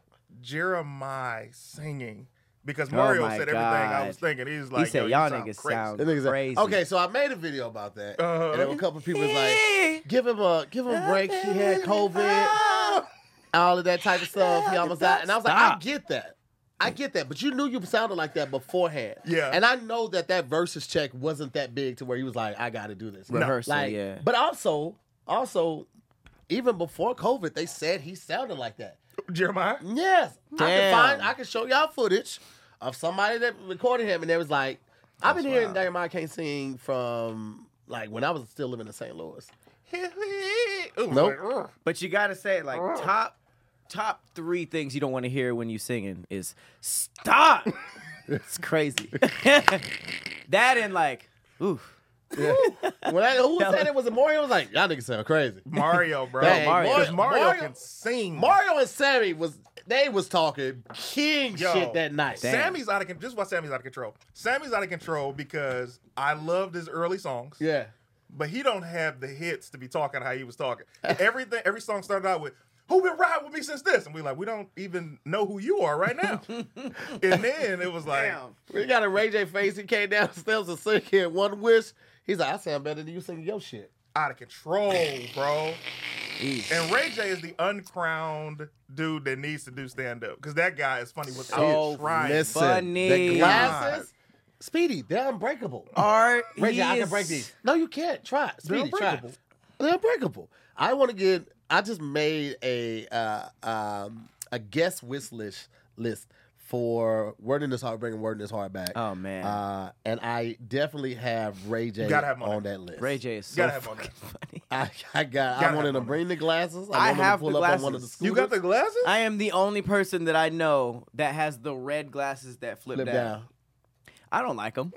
Jeremiah singing. Because Oh Mario my said everything I was thinking. He's like, he like, said, Yo, "Y'all you sound niggas crazy. sound That nigga's like- crazy." Okay, so I made a video about that. Uh-huh. And there were a couple people was like, give him a give him a break. He had COVID, all of that type of stuff. He almost died. And I was like, I get that. I get that. But you knew you sounded like that beforehand. Yeah. And I know that that versus check wasn't that big to where he was like, I got to do this. Rehearsal, Like, yeah. But also, also, even before COVID, they said he sounded like that. Jeremiah? Yes. I can Damn. find I can show y'all footage of somebody that recorded him and they was like, I've been hearing wild. Jeremiah can't sing from like when I was still living in St. Louis. Nope. But you gotta say like top top three things you don't want to hear when you singing is stop. it's crazy. that and like, oof. Yeah. when I, who said it was a Mario? I was like, y'all niggas sound crazy. Mario, bro. Dang, Mario. Mario, Mario- can sing. Mario and Sammy was they was talking king Yo, shit that night. Damn. Sammy's out of control. This is why Sammy's out of control. Sammy's out of control because I loved his early songs. Yeah. but he don't have the hits to be talking how he was talking. Everything, every song started out with "Who been riding with me since this?" and we like, we don't even know who you are right now. and then it was like, Damn. We got a Ray J face. He came downstairs and sang here one wish. He's like, I sound better than you singing your shit. out of control, bro. Eesh. And Ray J is the uncrowned dude that needs to do stand up because that guy is funny with So trying. Listen, Funny. the glasses, Speedy, they're unbreakable. All right, Ray he J, I can break these. No, you can't. Try it. They're Speedy, try unbreakable. They're unbreakable. I want to get. I just made a uh, um, a guest wish list list for Word in His Heart, bringing Word in His Heart back. Oh man, Uh, and I definitely have Ray J gotta have money. on that list. Ray J is so Gotta have on fucking funny. I, I got. Gotta I wanted to money. bring the glasses. I I, have to pull the up on one of the glasses. scooters. You got the glasses? I am the only person that I know that has the red glasses that flip, flip down. down. I don't like them,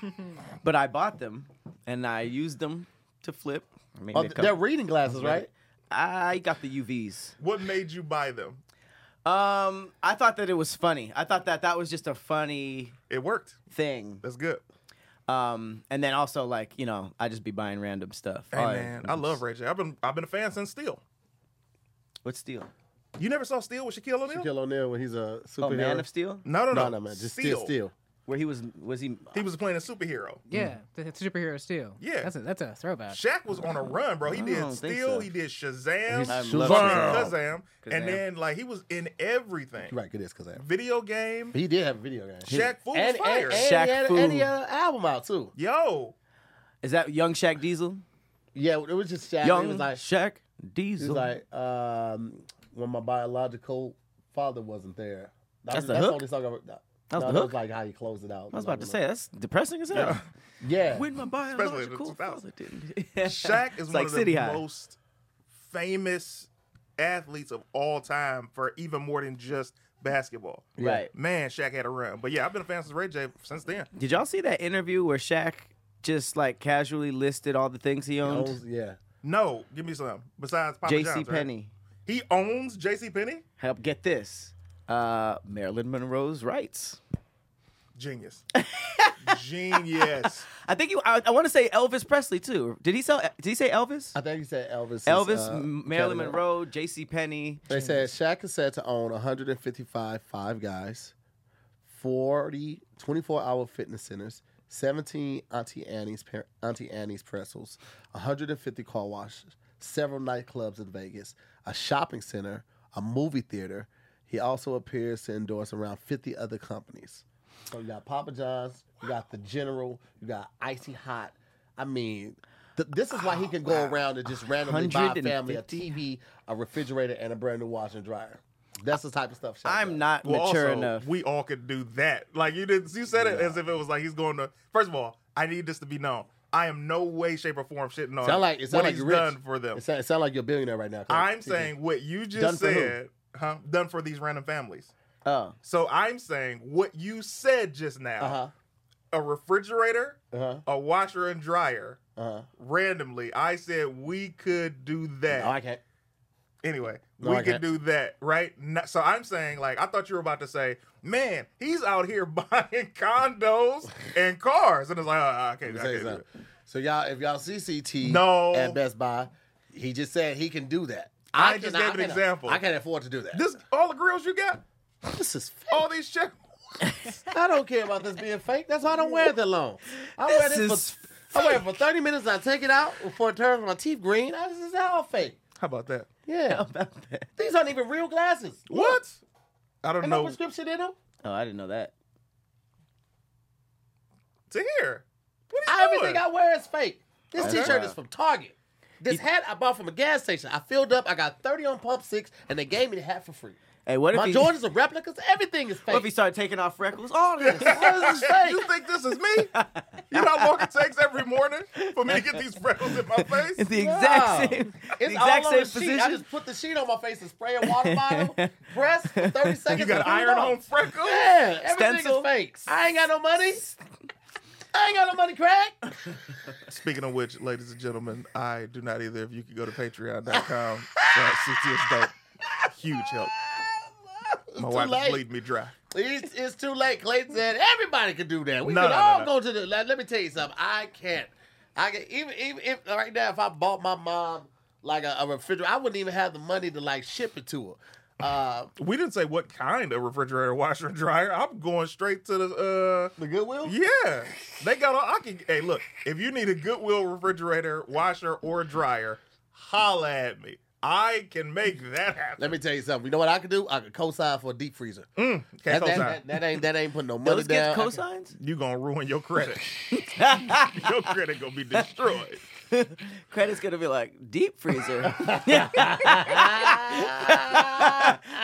but I bought them and I used them to flip. I mean, Oh, they th- they're reading glasses, right? I got the UVs. What made you buy them? Um, I thought that it was funny. I thought that that was just a funny It worked. thing. That's good. Um, and then also like you know, I just be buying random stuff. Hey Oh, man, I love Ray J. I've been I've been a fan since Steel. What's Steel? You never saw Steel with Shaquille O'Neal? Shaquille O'Neal when he's a superhero. Oh, Man of Steel, No, no, no, no, no, man, just Steel, still. Where he was was he? He was playing a superhero. Yeah, the superhero Steel. Yeah. that's a that's a throwback. Shaq was on a run, bro. He I did don't think Steel, so. he did Shazam, I he love did Shazam. Kazam, Kazam. and then like he was in everything. Right, it is because Video game, he did have a video game. Shaq Fu was and, and, fire. and, Shaq he had, Fu. and he had an album out too. Yo, Is that Young Shaq Diesel? Yeah, it was just Shaq. Young it was like Shaq it was like um, when my biological father wasn't there. That That's was, the that's hook? only song I, that, That was no, the that hook? was like how you close it out. I was about to say that's depressing as hell. Yeah. Yeah. When my in the biological 2000s. father didn't. Shaq is It's one like of the City High. most famous athletes of all time for even more than just basketball. Right. Man, Shaq had a run. But yeah, I've been a fan since Ray J since then. Did y'all see that interview where Shaq just like casually listed all the things he owned? Owns- yeah. No, give me some. Besides Papa J.C. John's, right? Penney. He owns J.C. Penney. Help get this. Uh, Marilyn Monroe's rights. Genius. Genius. I think you. I, I want to say Elvis Presley too. Did he sell? Did he say Elvis? I think he said Elvis. is, Elvis, uh, Marilyn Canada. Monroe, J.C. Penney. They said Shaq is said to own 155 Five Guys, 40 24 hour fitness centers, 17 Auntie Annie's par- Auntie Annie's pretzels, 150 car washes, several nightclubs in Vegas, a shopping center, a movie theater. He also appears to endorse around 50 other companies. So you got Papa John's, you got the General, you got Icy Hot. I mean, th- this is why he can go around and just randomly buy a family a TV, a refrigerator, and a brand new washer and dryer. That's the type of stuff. Shaq I'm does. not Well, mature also, enough. we all could do that. Like you did, you said it as if it was like he's going to. First of all, I need this to be known. I am no way, shape, or form shitting on Sound like it what like he's you're rich. done for them. It sound, it sound like you're a billionaire right now. I'm saying what you Done just for said, huh? Done for these random families. oh, So I'm saying what you said just now: Uh huh. a refrigerator, Uh huh. a washer and dryer. Uh huh. Randomly, I said we could do that. No, I can't. Anyway, No, we I could can't. do that, right? So I'm saying, like, I thought you were about to say, man, he's out here buying condos and cars, and it's like, oh, I can't, I can't do something. So y'all, if y'all see CT No. at Best Buy, he just said he can do that. I just gave an I cannot- example. I can't afford to do that. This all the grills you got, this is fake. all these check. I don't care about this being fake. That's why I don't wear it that long. I wear This this, is for I wear it for 30 minutes and I take it out before it turns my teeth green. I, this is all fake. How about that? Yeah. how about that? These aren't even real glasses. Look, What? I don't Ain't no prescription in them. Oh, I didn't know that. To here. What are you Everything doing? I wear is fake. This Okay. t-shirt is from Target. This hat I bought from a gas station. I filled up. I got 30 on pump six, and they gave me the hat for free. Hey, what if My he? Jordans are replicas. Everything is fake. What if he started taking off freckles? All this. All this is fake. you think this is me? You know how long it takes every morning for me to get these freckles in my face? It's the Wow. exact same. It's the all exact on same the sheet. position. I just put the sheet on my face and spray a water bottle, press for 30 seconds. You got and put it iron on. on freckles? Yeah, everything Stencil? is fake. I ain't got no money. I ain't got no money, Craig. Speaking of which, ladies and gentlemen, I do not either. If you could go to patreon.com slash CTS dope. Huge help. My wife is bleeding me dry. It's, it's too late. Clayton said everybody can do that. We No, can no, no, all no. go to the. Let, let me tell you something. I can't. I can even even if right now if I bought my mom like a, a refrigerator, I wouldn't even have the money to like ship it to her. Uh, We didn't say what kind of refrigerator, washer, and dryer. I'm going straight to the uh the Goodwill. yeah. They got all I can hey look, if you need a Goodwill refrigerator, washer, or dryer, holla at me. I can make that happen. Let me tell you something. You know what I could do? I could co-sign for a deep freezer. Mm, That, that, that, that ain't that ain't putting no money Those down. get cosigns? You gonna ruin your credit. your credit gonna be destroyed. Credit's gonna be like deep freezer.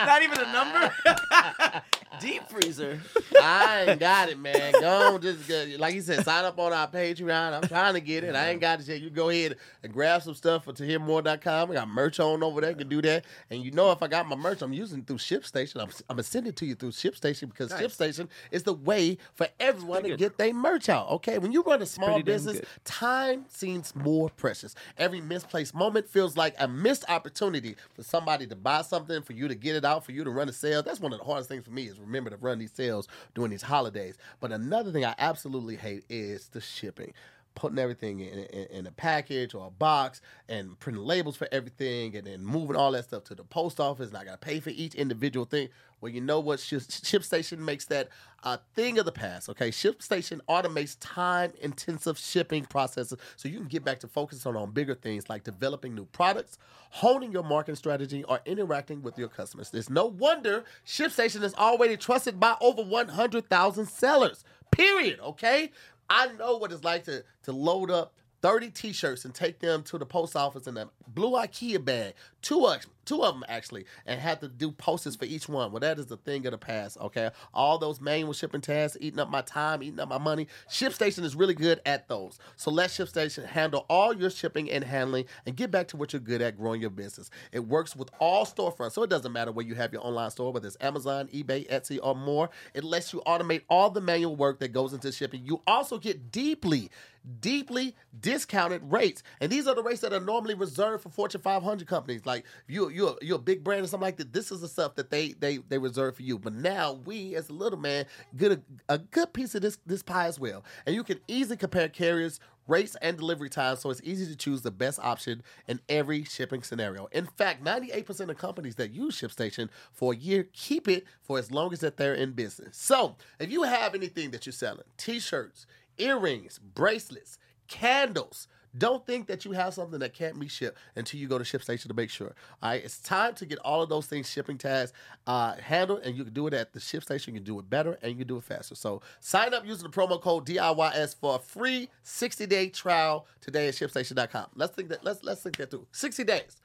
Not even a number. Deep freezer. I ain't got it, man. Go on, just get, like he said, sign up on our Patreon. I'm trying to get it. I ain't got it yet. You go ahead and grab some stuff for tohearmore.com. We got merch on over there. You can do that. And you know, if I got my merch, I'm using it through ShipStation. I'm, I'm gonna send it to you through ShipStation because ShipStation is the way for everyone to get their merch out. Okay, when you run a small business, time seems more precious. Every misplaced moment feels like a missed opportunity for somebody to buy something, for you to get it out, for you to run a sale. That's one of the hardest things for me is remember to run these sales during these holidays. But another thing I absolutely hate is the shipping. Putting everything in, in, in a package or a box and printing labels for everything and then moving all that stuff to the post office and I got to pay for each individual thing. Well, you know what? ShipStation makes that a thing of the past. Okay, ShipStation automates time-intensive shipping processes, so you can get back to focusing on bigger things like developing new products, honing your marketing strategy, or interacting with your customers. There's no wonder ShipStation is already trusted by over 100,000 sellers. Period. Okay, I know what it's like to to load up 30 t-shirts and take them to the post office in a blue IKEA bag. Two of two of them actually, and have to do posters for each one. Well, that is the thing of the past, okay? All those manual shipping tasks, eating up my time, eating up my money. ShipStation is really good at those. So let ShipStation handle all your shipping and handling and get back to what you're good at, growing your business. It works with all storefronts, so it doesn't matter where you have your online store, whether it's Amazon, eBay, Etsy, or more. It lets you automate all the manual work that goes into shipping. You also get deeply deeply discounted rates. And these are the rates that are normally reserved for Fortune 500 companies. Like you, you're, you're a big brand or something like that. This is the stuff that they they they reserve for you. But now we, as a little man, get a, a good piece of this this pie as well. And you can easily compare carriers. Rates and delivery times, so it's easy to choose the best option in every shipping scenario. In fact, 98% of companies that use ShipStation for a year keep it for as long as that they're in business. So, if you have anything that you're selling, t-shirts, earrings, bracelets, candles. Don't think that you have something that can't be shipped until you go to ShipStation to make sure. All right, it's time to get all of those things shipping tasks uh, handled, and you can do it at the ShipStation. You can do it better and you can do it faster. So sign up using the promo code DIYS for a free 60 day trial today at ShipStation.com. Let's think that. Let's let's think that through. 60 days.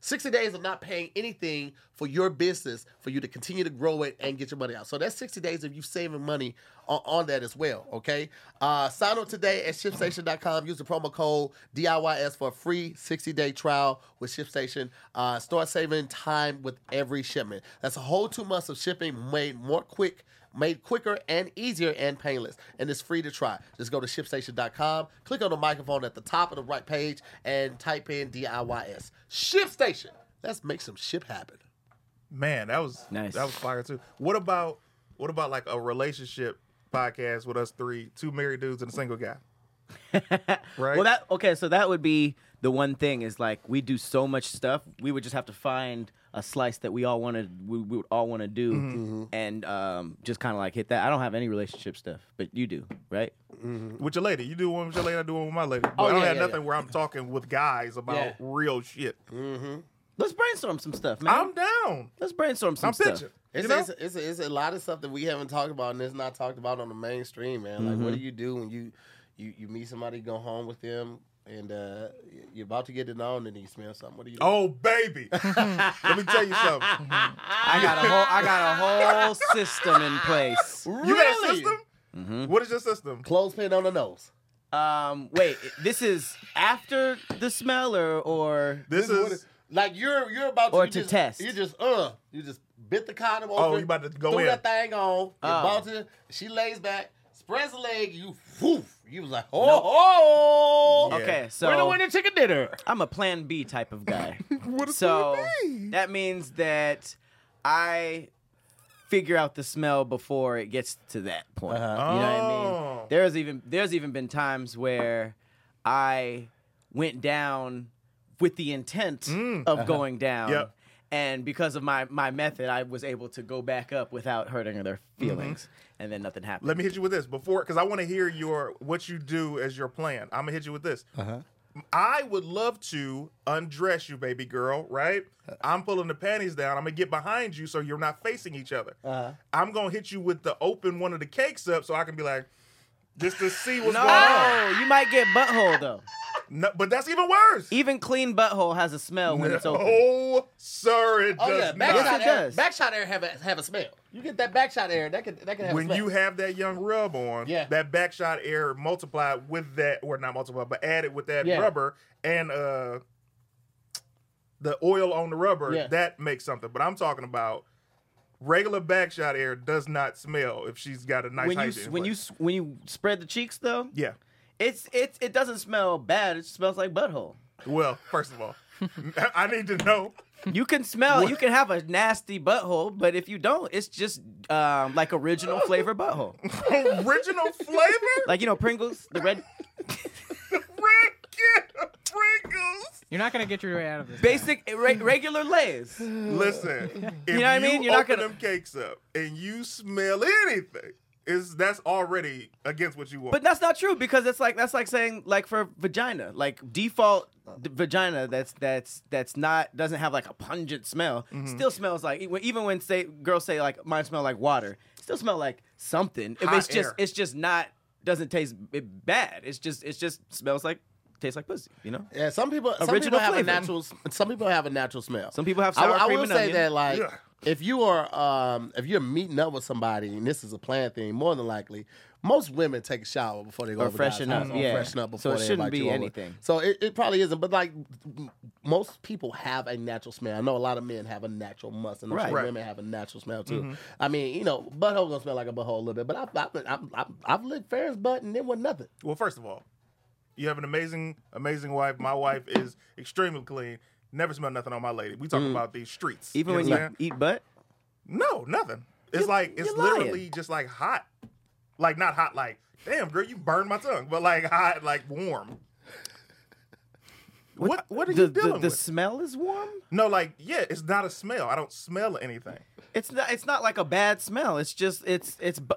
60 days of not paying anything for your business for you to continue to grow it and get your money out. So that's 60 days of you saving money on, on that as well, okay? Uh, sign up today at ShipStation.com. Use the promo code DIYS for a free 60-day trial with ShipStation. Uh, start saving time with every shipment. That's a whole two months of shipping made more quick made quicker and easier and painless. And it's free to try. Just go to shipstation.com, click on the microphone at the top of the right page, and type in DIYS. ShipStation. Let's make some ship happen. Man, that was Nice. That was fire too. What about what about like a relationship podcast with us three, two married dudes and a single guy? Right. Well, that okay. So that would be the one thing is like we do so much stuff. We would just have to find a slice that we all wanted. We, we would all want to do, Mm-hmm. and um, just kind of like hit that. I don't have any relationship stuff, but you do, right? with your lady, you do one with your lady, I do one with my lady. But Oh, I don't yeah, have yeah, nothing yeah. where I'm talking with guys about Yeah. real shit. Let's brainstorm some stuff, man. I'm down. Let's brainstorm some I'm stuff. pitching. It's, you know? it's, it's, it's a lot of stuff that we haven't talked about and it's not talked about on the mainstream, man. Like, what do you do when you, you, you meet somebody, go home with them, and uh, you're about to get it on and you smell something? What do you do? Oh baby, let me tell you something. I got a whole, I got a whole system in place. You got a Really? system? Mm-hmm. What is your system? Clothespin on the nose. Um, wait, this is after the smell or or This what is it- like you're you're about to, Or you to just, test. You just uh you just bit the condom Oh, open. you about to go threw in. that thing on. You Oh. about to. She lays back, spreads the leg. You woof. You was like oh oh. Yeah. okay. So We're gonna win the winning chicken dinner. I'm a Plan B type of guy. what so that mean? that means that I figure out the smell before it gets to that point. Uh-huh. You know what I mean? Oh. There's even there's even been times where I went down with the intent Mm. of going down. Yep. And because of my, my method, I was able to go back up without hurting their feelings, and then nothing happened. Let me hit you with this before, because I want to hear your what you do as your plan. I'm gonna hit you with this. Uh-huh. I would love to undress you, baby girl. Right? I'm pulling the panties down. I'm gonna get behind you so you're not facing each other. Uh-huh. I'm gonna hit you with the open one of the cakes up so I can be like, just to see what's no, going on. No, you might get butthole though. No, but that's even worse. Even clean butthole has a smell when it's open. Oh, sir, it Oh does yeah, not. backshot Yes, it air. does. Backshot air have a have a smell. You get that backshot air. That could that can have a when smell. you have that young rub on, Yeah. that backshot air multiplied with that, or not multiplied, but added with that Yeah. rubber and uh the oil on the rubber, Yeah. that makes something. But I'm talking about regular backshot air does not smell if she's got a nice when you hygiene when you place. s- when you spread the cheeks though, yeah. It's it's it doesn't smell bad. It smells like butthole. Well, first of all, I need to know. You can smell. You can have a nasty butthole, but if you don't, it's just um, like original flavor butthole. Original flavor? Like you know Pringles, the red Red Pringles. You're not gonna get your way out of this. basic re- regular Lay's. Listen, if know what I mean? You're not gonna- them cakes up and you smell anything, is that's already against what you want. But that's not true because it's like that's like saying like for vagina, like default d- vagina that's that's that's not doesn't have like a pungent smell. Mm-hmm. Still smells like even when say girls say like mine smell like water, still smell like something. Hot it's just it's just not doesn't taste bad. It's just it's just smells like tastes like pussy. You know. Yeah, some people some Original people have flavor. a natural some people have a natural smell. Some people have I, sour I cream will and say onion. that like Yeah. If you are um if you're meeting up with somebody and this is a planned thing, more than likely most women take a shower before they go Or over freshen guys' up, house, or yeah. freshen up before So before it they shouldn't be you over. anything. So it, it probably isn't, but like most people have a natural smell. I know a lot of men have a natural must, and I'm Right. sure Right. women have a natural smell too. I mean, you know, butthole gonna smell like a butthole a little bit, but I've I've, I've, I've, I've licked Ferris butt and it was nothing. well, first of all, you have an amazing, amazing wife. My wife is extremely clean. Never smell nothing on my lady. We talking mm. about these streets. Even You when you understand? eat butt, No, nothing. It's like it's you're lying. literally just like hot, like not hot, like damn girl, you burned my tongue, but like hot, like warm. What what are the, you the, dealing the with? smell is warm. no, like yeah, it's not a smell. I don't smell anything. It's not. It's not like a bad smell. It's just. It's. It's. Bu-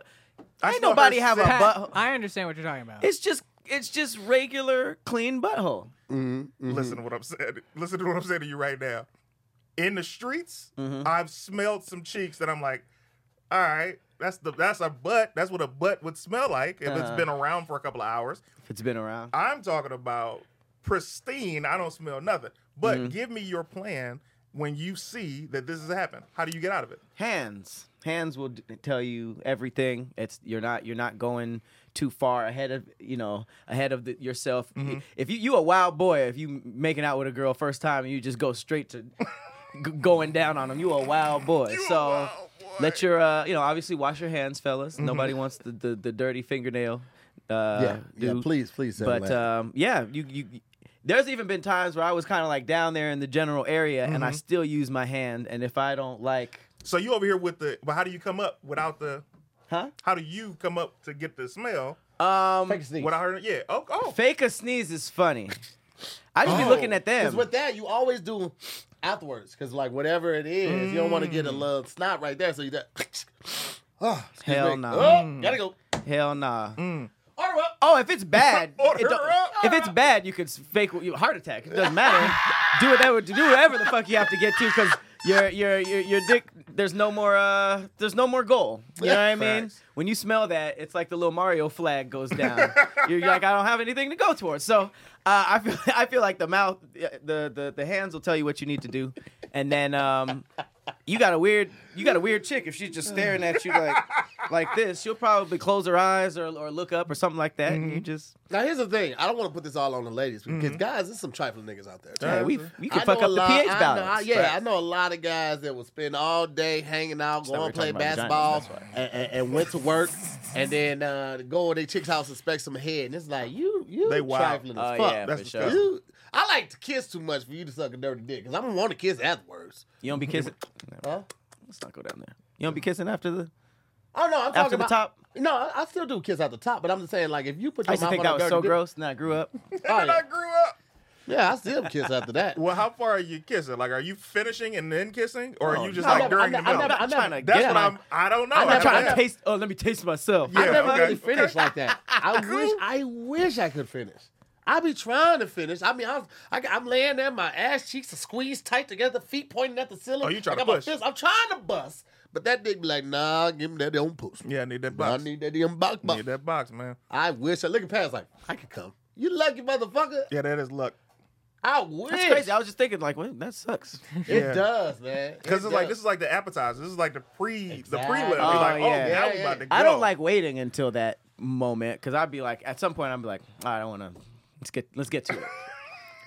I Ain't smell her nobody have a scent. Pat, butt. I understand what you're talking about. It's just. It's just regular clean butthole. Listen to what I'm saying. Listen to what I'm saying to you right now. In the streets, Mm-hmm. I've smelled some cheeks that I'm like, all right, that's the that's a butt. That's what a butt would smell like if it's Uh-huh. been around for a couple of hours. If it's been around. I'm talking about pristine. I don't smell nothing. But Mm-hmm. give me your plan when you see that this has happened. How do you get out of it? Hands. Hands will d- tell you everything. It's you're not you're not going too far ahead of you know ahead of the, yourself. Mm-hmm. If you you a wild boy, if you making out with a girl first time and you just go straight to g- going down on them, you a wild boy. You so wild boy. let your uh you know obviously wash your hands, fellas. Mm-hmm. Nobody wants the, the the dirty fingernail. Uh, yeah, yeah. Please, please. But um, yeah, you you. There's even been times where I was kind of like down there in the general area, and Mm-hmm. I still use my hand. And if I don't like, So you over here with the but how do you come up without the huh? how do you come up to get the smell Um, Fake sneeze. without her yeah. Oh, oh. fake a sneeze is funny. I just Oh, be looking at them. Because with that, you always do afterwards. Because like whatever it is, you don't want to get a mm. little snot right there. So you that. Oh, ah, excuse Hell me. no. Oh, gotta go. Hell nah. Mm. Order up. Oh, if it's bad, Order it don't- up. if it's bad, you could fake a heart attack. It doesn't matter. do whatever, do whatever the fuck you have to get to, because your your your your dick. There's no more. Uh, there's no more goal. You know what I mean? Facts. When you smell that, it's like the little Mario flag goes down. You're like, I don't have anything to go towards. So uh, I feel I feel like the mouth, the the the hands will tell you what you need to do, and then um, you got a weird you got a weird chick if she's just staring at you like like this she'll probably close her eyes or, or look up or something like that and you just Now here's the thing. I don't want to put this all on the ladies because guys, there's some trifling niggas out there. too. yeah, we we can I fuck know up a the lot- pH I know- balance I- yeah, Facts. I know a lot of guys that will spend all day hanging out, that going we're play talking about vaginas, basketball, that's and, and, and went to work, and then uh, go to their chick's house and expect some head. And it's like you, you They wild. trifling as Oh fuck. yeah, That's for sure. disgusting. You, I like to kiss too much for you to suck a dirty dick because I'm gonna want to kiss afterwards. You don't be kissing. Huh? Let's not go down there. You don't be kissing after the Oh no, I'm talking after the about. top. No, I, I still do kiss at the top, but I'm just saying like if you put I your used to mouth think on that a was dirty so dick- gross. And I grew up. Oh, And then yeah. I grew up. yeah, I still kiss after that. Well, how far are you kissing? Like, are you finishing and then kissing, or Oh, are you just no, like I never- during I the never- middle? I never- I'm not trying to That's get what I'm. I don't know. I I'm never- not trying to taste. Oh, let me taste myself. Yeah, I never okay, really finished okay. like that. I wish I wish I could finish. I be trying to finish. I mean, I was, I, am laying there, my ass cheeks are squeezed tight together, feet pointing at the ceiling. Oh, you trying I to got my push. fist- I'm trying to bust, but that dick be like, nah, give me that damn pussy. Yeah, I need that box. I need that damn box. box. need that box, man. I wish I look at Pat's like, I could come. You lucky motherfucker. Yeah, that is luck. I wish. That's crazy. I was just thinking, like, well, that sucks. It does, man. Because It it's like this is like the appetizer. This is like the pre the Exactly. prelim. It's Oh, like, oh, yeah. now Yeah, we yeah. about to go. I don't like waiting until that moment because I'd be like, at some point, I'm like, I don't want to. Let's get let's get to it.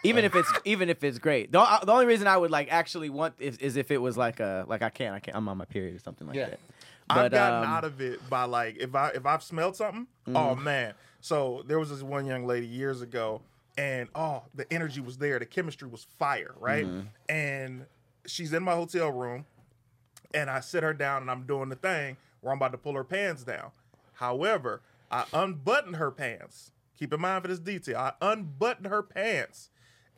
Even if it's even if it's great, the, the only reason I would like actually want is, is if it was like a like I can't I can't I'm on my period or something like Yeah. that. I've gotten um, out of it by like if I if I've smelled something, Mm-hmm. oh man. So there was this one young lady years ago, and oh, the energy was there, the chemistry was fire, right? Mm-hmm. And she's in my hotel room, and I sit her down and I'm doing the thing where I'm about to pull her pants down. However, I unbutton her pants. Keep in mind for this detail. I unbuttoned her pants,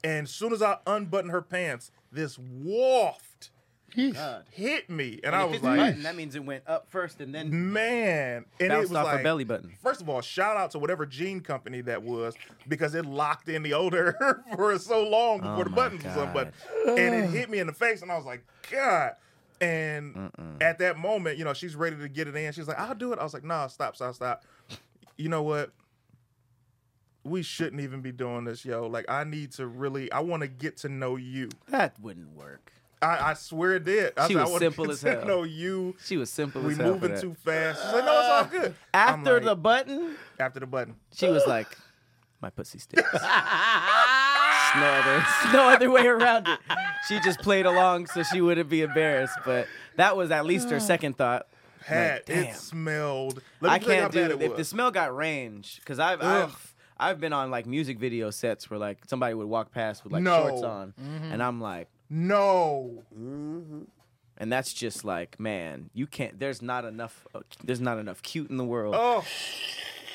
and as soon as I unbuttoned her pants, this waft God. hit me, and, And I was like, button, that means it went up first and then Man, and it was off like her belly button. First of all, shout out to whatever jean company that was because it locked in the odor for so long before Oh the my buttons was unbuttoned, and it hit me in the face, and I was like, God. And at that moment, you know, she's ready to get it in. She's like, I'll do it. I was like, Nah, stop, stop, stop. You know what? We shouldn't even be doing this, yo. Like, I need to really, I want to get to know you. That wouldn't work. I, I swear it did. I She was I simple as to hell. know you. She was simple We as hell. moving too fast. She's like, no, it's all uh, good. After like, the button, after the button. she was like, "My pussy stinks." no other, no other way around it. She just played along so she wouldn't be embarrassed. But that was at least her second thought. Had damn. it smelled. Let me I tell you how can't do it. If the smell got range, because I've. I've I've been on like music video sets where like somebody would walk past with like No. shorts on, and I'm like, no. and that's just like, man, you can't. There's not enough. Uh, there's not enough cute in the world. Oh,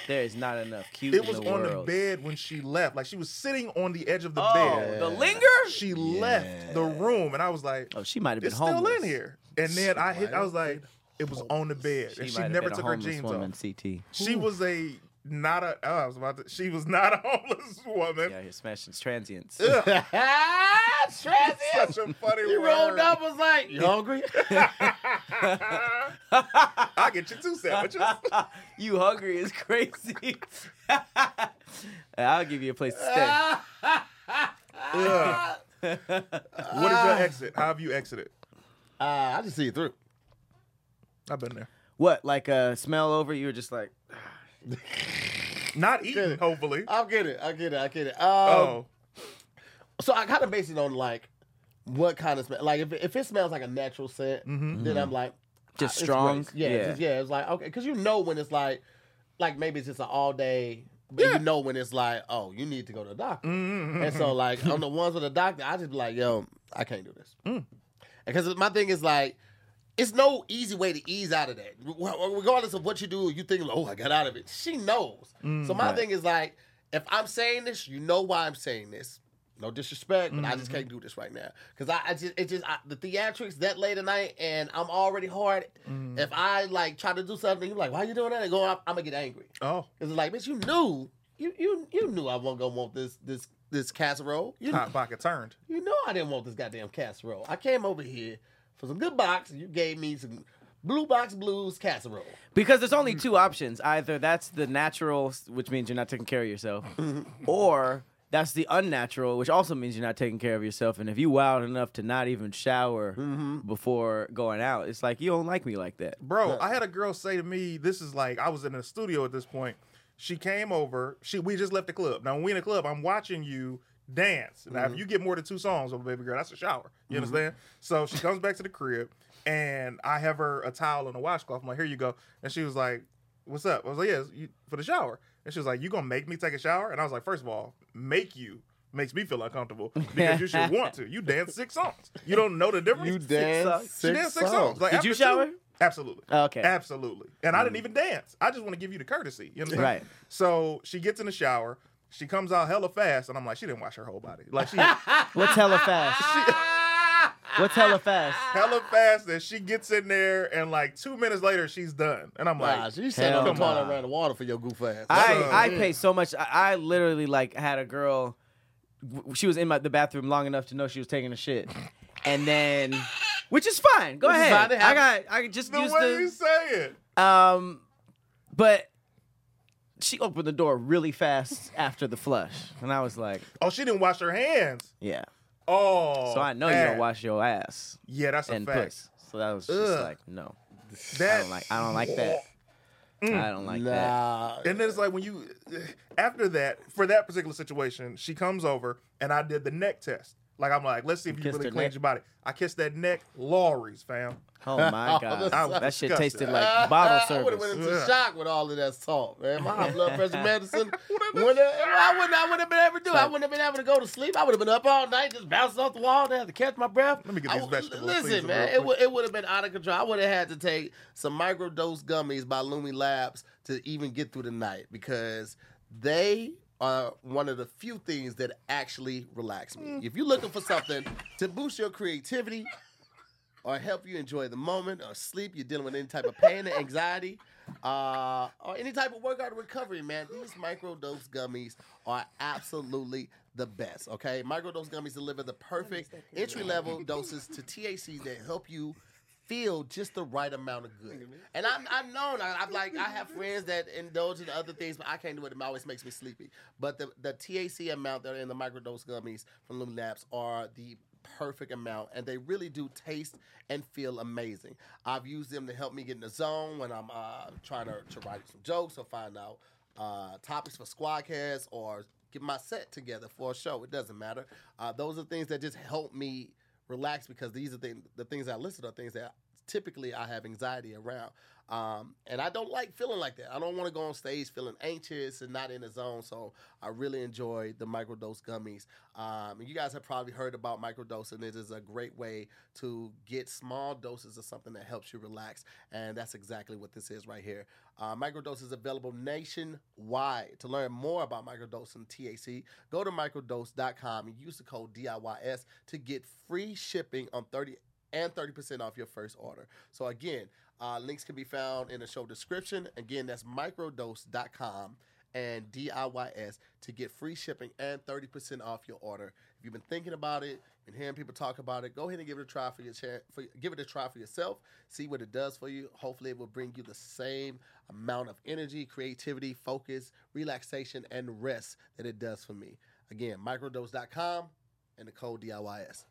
There is not enough cute it in was the on world. the bed when she left. Like she was sitting on the edge of the oh, bed. the linger. She left the room, and I was like, Oh, she might have been "It's still in here." And then I hit. I was like, "It was on the bed," She and she never been a took her jeans woman, off. CT. She was a not a. Oh, I was about to. She was not a homeless woman. Yeah, you're smashing transients. Ugh, Transient. such a funny He word. rolled up, was like, "You hungry?" I get you two sandwiches. you hungry is crazy. I'll give you a place to stay. Ugh. What is your exit? How have you exited? Uh, I just see it through. I've been there. What, like a smell over? You were just like, Not eating, it. hopefully. I get it. I get it. I get it. Um, oh, So I kind of base it on like what kind of smell. Like if it, if it smells like a natural scent, then I'm like Just ah, it's strong? great. Yeah, Yeah. yeah. Just, yeah. It's like okay, because you know when it's like, like maybe it's just an all day. But Yeah. you know when it's like, oh, you need to go to the doctor. Mm-hmm. And so like on the ones with the doctor, I just be like, yo, I can't do this. Mm. Because my thing is like, it's no easy way to ease out of that. Regardless of what you do, you think, oh, I got out of it. She knows. Mm, so my thing is like, if I'm saying this, you know why I'm saying this. No disrespect, but I Mm-hmm. just can't do this right now because I, I just it just I, the theatrics that late at night and I'm already hard. Mm-hmm. If I like try to do something, you're like, why are you doing that? And go, I'm, I'm gonna get angry oh, because it's like, bitch, you knew you you you knew I wasn't gonna want this this this casserole. You hot pocket turned. you know I didn't want this goddamn casserole. I came over here for some good box, you gave me some blue box blues casserole. because there's only two options. Either that's the natural, which means you're not taking care of yourself, or that's the unnatural, which also means you're not taking care of yourself. And if you wild enough to not even shower mm-hmm. before going out, it's like you don't like me like that. Bro, I had a girl say to me, this is like I was in a studio at this point. She came over. She we just left the club. Now when we in the club, I'm watching you dance. Now if mm-hmm. you get more than two songs over baby girl, that's a shower. You mm-hmm. understand? So she comes back to the crib and I have her a towel and a washcloth. I'm like, here you go. And she was like, What's up? I was like, Yeah, you, for the shower. And she was like, You gonna make me take a shower? And I was like, First of all, make you makes me feel uncomfortable because you should want to. You dance six songs. You don't know the difference. You dance songs. six, She danced six songs. songs. Like, Did you after two- shower? Absolutely. Oh, okay. Absolutely. And I didn't mm. even dance. I just want to give you the courtesy. You know what i'm Right. So she gets in the shower. She comes out hella fast, and I'm like, she didn't wash her whole body. Like she What's hella fast? What's hella fast? hella fast, and she gets in there, and like two minutes later, she's done. And I'm like, Nah, she sat on the hell toilet nah. around the water for your goof ass. I, Uh, I pay so much. I, I literally like had a girl. w- She was in my, the bathroom long enough to know she was taking a shit, and then, which is fine. Go Which is ahead. fine, it I got. I just the used way you the. say it. Um, but she opened the door really fast after the flush, and I was like, Oh, she didn't wash her hands. yeah. Oh, So I know you don't wash your ass Yeah, that's a and fact. puss. So that was just Ugh. like, no, I That don't like. I don't like that. Mm. I don't like that. And then it's like when you, after that, for that particular situation, she comes over and I did the neck test. Like I'm like, let's see if you kissed really her cleaned neck? your body. I kissed that neck, Lawry's fam. Oh my god, that's that shit tasted like bottle I would have service. went into Ugh. shock with all of that salt, man. My high blood pressure medicine. wouldn't I wouldn't. I wouldn't have been able to do. it. I wouldn't have been able to go to sleep. I would have been up all night, just bouncing off the wall, to have to catch my breath. Let me get I these would- vegetables, Listen, man, it would it would have been out of control. I would have had to take some microdose gummies by Lumi Labs to even get through the night because they are one of the few things that actually relax me. If you're looking for something to boost your creativity, or help you enjoy the moment or sleep, you're dealing with any type of pain or anxiety, uh, or any type of workout recovery, man, these microdose gummies are absolutely the best. Okay, microdose gummies deliver the perfect entry level doses to THCs that help you feel just the right amount of good. And I'm I've known I, I've like I have friends that indulge in other things, but I can't do it. It always makes me sleepy. But the the THC amount that are in the microdose gummies from Lumi Labs are the perfect amount and they really do taste and feel amazing. I've used them to help me get in the zone when I'm uh, trying to, to write some jokes or find out uh, topics for Squadcast or get my set together for a show. It doesn't matter. Uh, those are things that just help me relax because these are the, the things I listed are things that typically I have anxiety around. Um, and I don't like feeling like that. I don't want to go on stage feeling anxious and not in the zone. So I really enjoy the microdose gummies. Um, and you guys have probably heard about microdosing. It is a great way to get small doses of something that helps you relax. And that's exactly what this is right here. Uh, microdose is available nationwide. To learn more about microdosing THC, go to microdose.com and use the code DIYS to get free shipping on 30 and 30% off your first order. So again, uh, links can be found in the show description. Again, that's microdose.com and DIYS to get free shipping and 30% off your order. If you've been thinking about it, been hearing people talk about it, go ahead and give it a try for your cha- for give it a try for yourself. See what it does for you. Hopefully, it will bring you the same amount of energy, creativity, focus, relaxation, and rest that it does for me. Again, microdose.com and the code DIYS.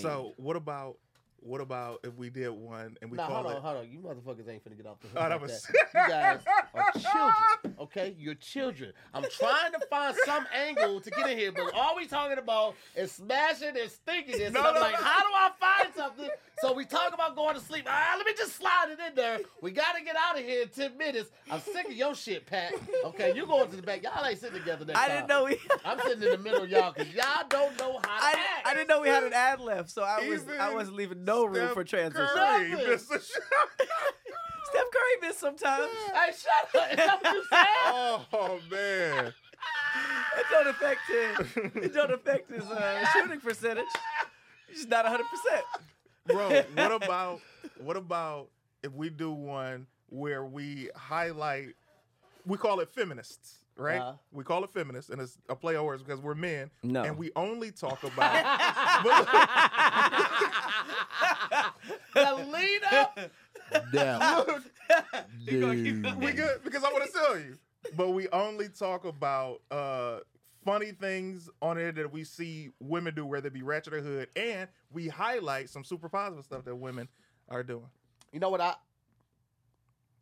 So what about what about if we did one and we Now, call hold it? on, hold on. You motherfuckers ain't finna get off the hook. Oh, like was- that. You guys are children, okay? You're children. I'm trying to find some angle to get in here, but all we talking about is smashing and stinking this. No, and I'm no, like, no. how do I find something? So we talk about going to sleep. Ah, let me just slide it in there. We gotta get out of here in 10 minutes. I'm sick of your shit, Pat. Okay, you going to the back. Y'all ain't sitting together next I time. didn't know we. I'm sitting in the middle of y'all because y'all don't know how to I, act. I didn't know we had an ad left, so I was I wasn't leaving no room Steph for transition. Curry Nothing. missed a shot. Steph Curry missed sometimes. Hey, shut up. Is that what you said? oh man. It don't affect him. It don't affect his uh, shooting percentage. He's not 100. Percent Bro, what about what about if we do one where we highlight we call it feminists, right? Uh-huh. We call it feminists, and it's a play on words because we're men. No. And we only talk about the lead up. Damn. we good because I want to tell you. But we only talk about uh funny things on there that we see women do, whether it be ratchet or hood, and we highlight some super positive stuff that women are doing. You know what I?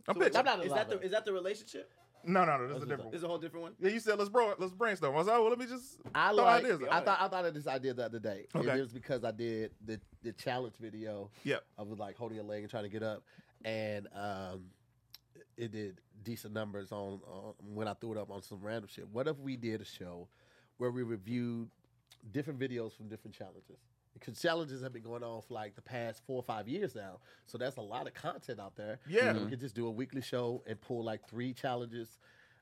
I'm So pitching. I'm not Is that the is that the relationship? no, no, no, this is a different what's one. Is a whole different one? Yeah, you said let's bro, let's brainstorm. I was like, well, let me just I throw like. ideas. I thought I thought of this idea the other day. Okay. It was because I did the the challenge video. Yep. I was like holding a leg and trying to get up, and um, it did decent numbers on, on when I threw it up on some random shit. What if we did a show where we reviewed different videos from different challenges? Because challenges have been going on for like the past four or five years now, so that's a lot of content out there. Yeah. And we could just do a weekly show and pull like three challenges.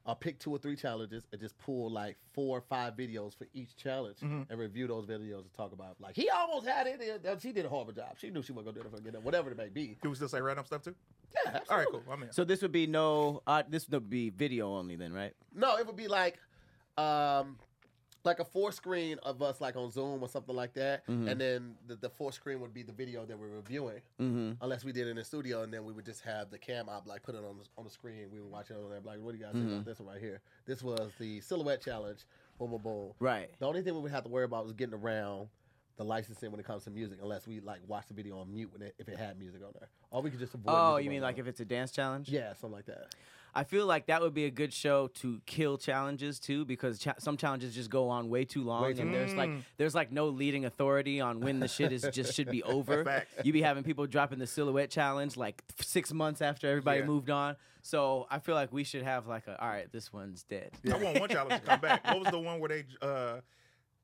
I'll pick two or three challenges and just pull like four or five videos for each challenge Mm-hmm. and review those videos and talk about like he almost had it. uh, She did a horrible job. She knew she wasn't gonna do it for whatever it may be. Can we still say random stuff too? Yeah, All right, absolutely. cool. I'm in. So this would be no. Uh, this would be video only then, right? No, it would be like, um, like a four screen of us like on Zoom or something like that, Mm-hmm. and then the, the four screen would be the video that we're reviewing, Mm-hmm. unless we did it in the studio, and then we would just have the cam op like put it on the, on the screen. We would watch it on there, like, what do you guys think Mm-hmm. about this one right here? This was the silhouette challenge. Boom, boom, boom. Right. The only thing we would have to worry about was getting around the licensing when it comes to music, unless we like watch the video on mute when it, if it had music on there, or we could just avoid. Oh, you on mean there. like if it's a dance challenge? yeah, something like that. I feel like that would be a good show to kill challenges too, because cha- some challenges just go on way too long, Way too and there's like Mm. there's like no leading authority on when the shit is just should be over. Facts. You be having people dropping the silhouette challenge like six months after everybody Yeah. moved on. So I feel like we should have like a all right, this one's dead. I want one challenge to come back. What was the one where they uh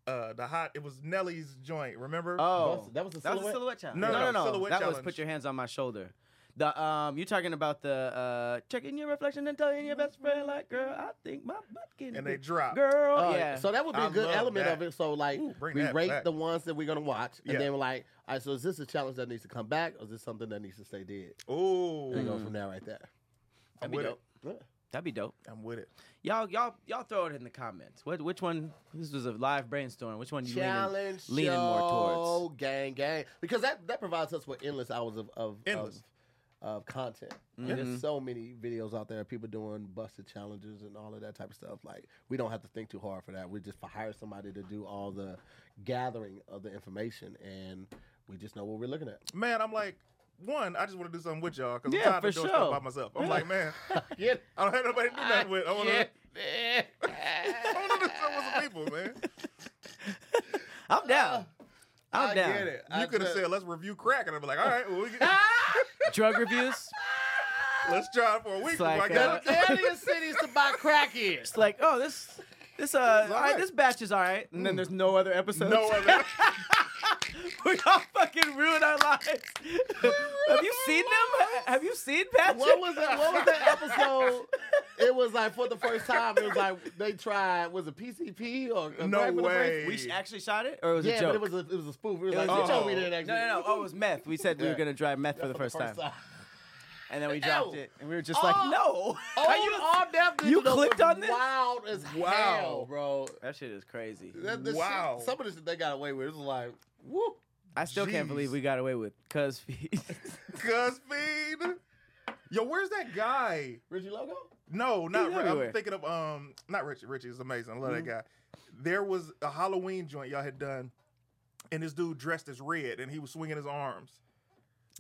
uh the hot it was Nelly's joint, remember? Oh, That was the that was a silhouette? silhouette challenge. No, No, no, no, no. silhouette that was put your hands on my shoulder. The um, you're talking about the uh, checking your reflection and telling your best friend like, girl, I think my butt can. And they drop. Girl, Uh, yeah. So that would be a I good element that. of it. So like Ooh, we rate back. the ones that we're gonna watch, and Yeah. then we're like, all right, so is this a challenge that needs to come back, or is this something that needs to stay dead? Oh, And it goes from there right there. That'd be with dope. Yeah. That'd be dope. I'm with it. Y'all, y'all, y'all throw it in the comments. What, which one? This was a live brainstorm. Which one you Challenge leaning, leaning more show, towards? gang, gang, because that that provides us with endless hours of of Endless. of, of content. Mm-hmm. There's so many videos out there, people doing busted challenges and all of that type of stuff. Like we don't have to think too hard for that. We just hire somebody to do all the gathering of the information, and we just know what we're looking at. Man, I'm like, one, I just want to do something with y'all because Yeah, I'm tired for of doing sure. stuff by myself. I'm like, man, Yeah. I don't have nobody to do nothing with. I want to I want to do something with some people, man. I'm down. I'm I down. get it. You could have said, let's review crack, and I'd be like, all right, well, we can, Drug reviews. let's try it for a week. It's like, before I uh, get Tell your cities to buy crack is. It's like, oh, this, this, uh, all right, right. this batch is all right, and then there's no other episodes. no other. we all fucking ruin our lives. Have you seen them? Have you seen Patrick? What was that? What was that episode? It was like for the first time. It was like they tried. Was it PCP or or No crack for the first- way. We sh- actually shot it, or it was Yeah, a joke? but it was a it was a spoof. It was It like was a told joke. me that actually. no, no, no. Oh, it was meth. We said we were Yeah. gonna try meth for the first time, and then we dropped Ew. it, and we were just like, Oh. no. Oh, Are you- all deaf you digital clicked was on this? Wild as Wow. hell, bro. that shit is crazy. That, that Wow. Shit, some of the shit they got away with. It was like, whoop. I still can't Jeez. believe we got away with cuz feet. Cuz feed. Yo, where's that guy? Richie Logo. No, not He's Ri- everywhere. I'm thinking of um not Richie. Richie is amazing. I love Mm-hmm. that guy. There was a Halloween joint y'all had done, and this dude dressed as red, and he was swinging his arms.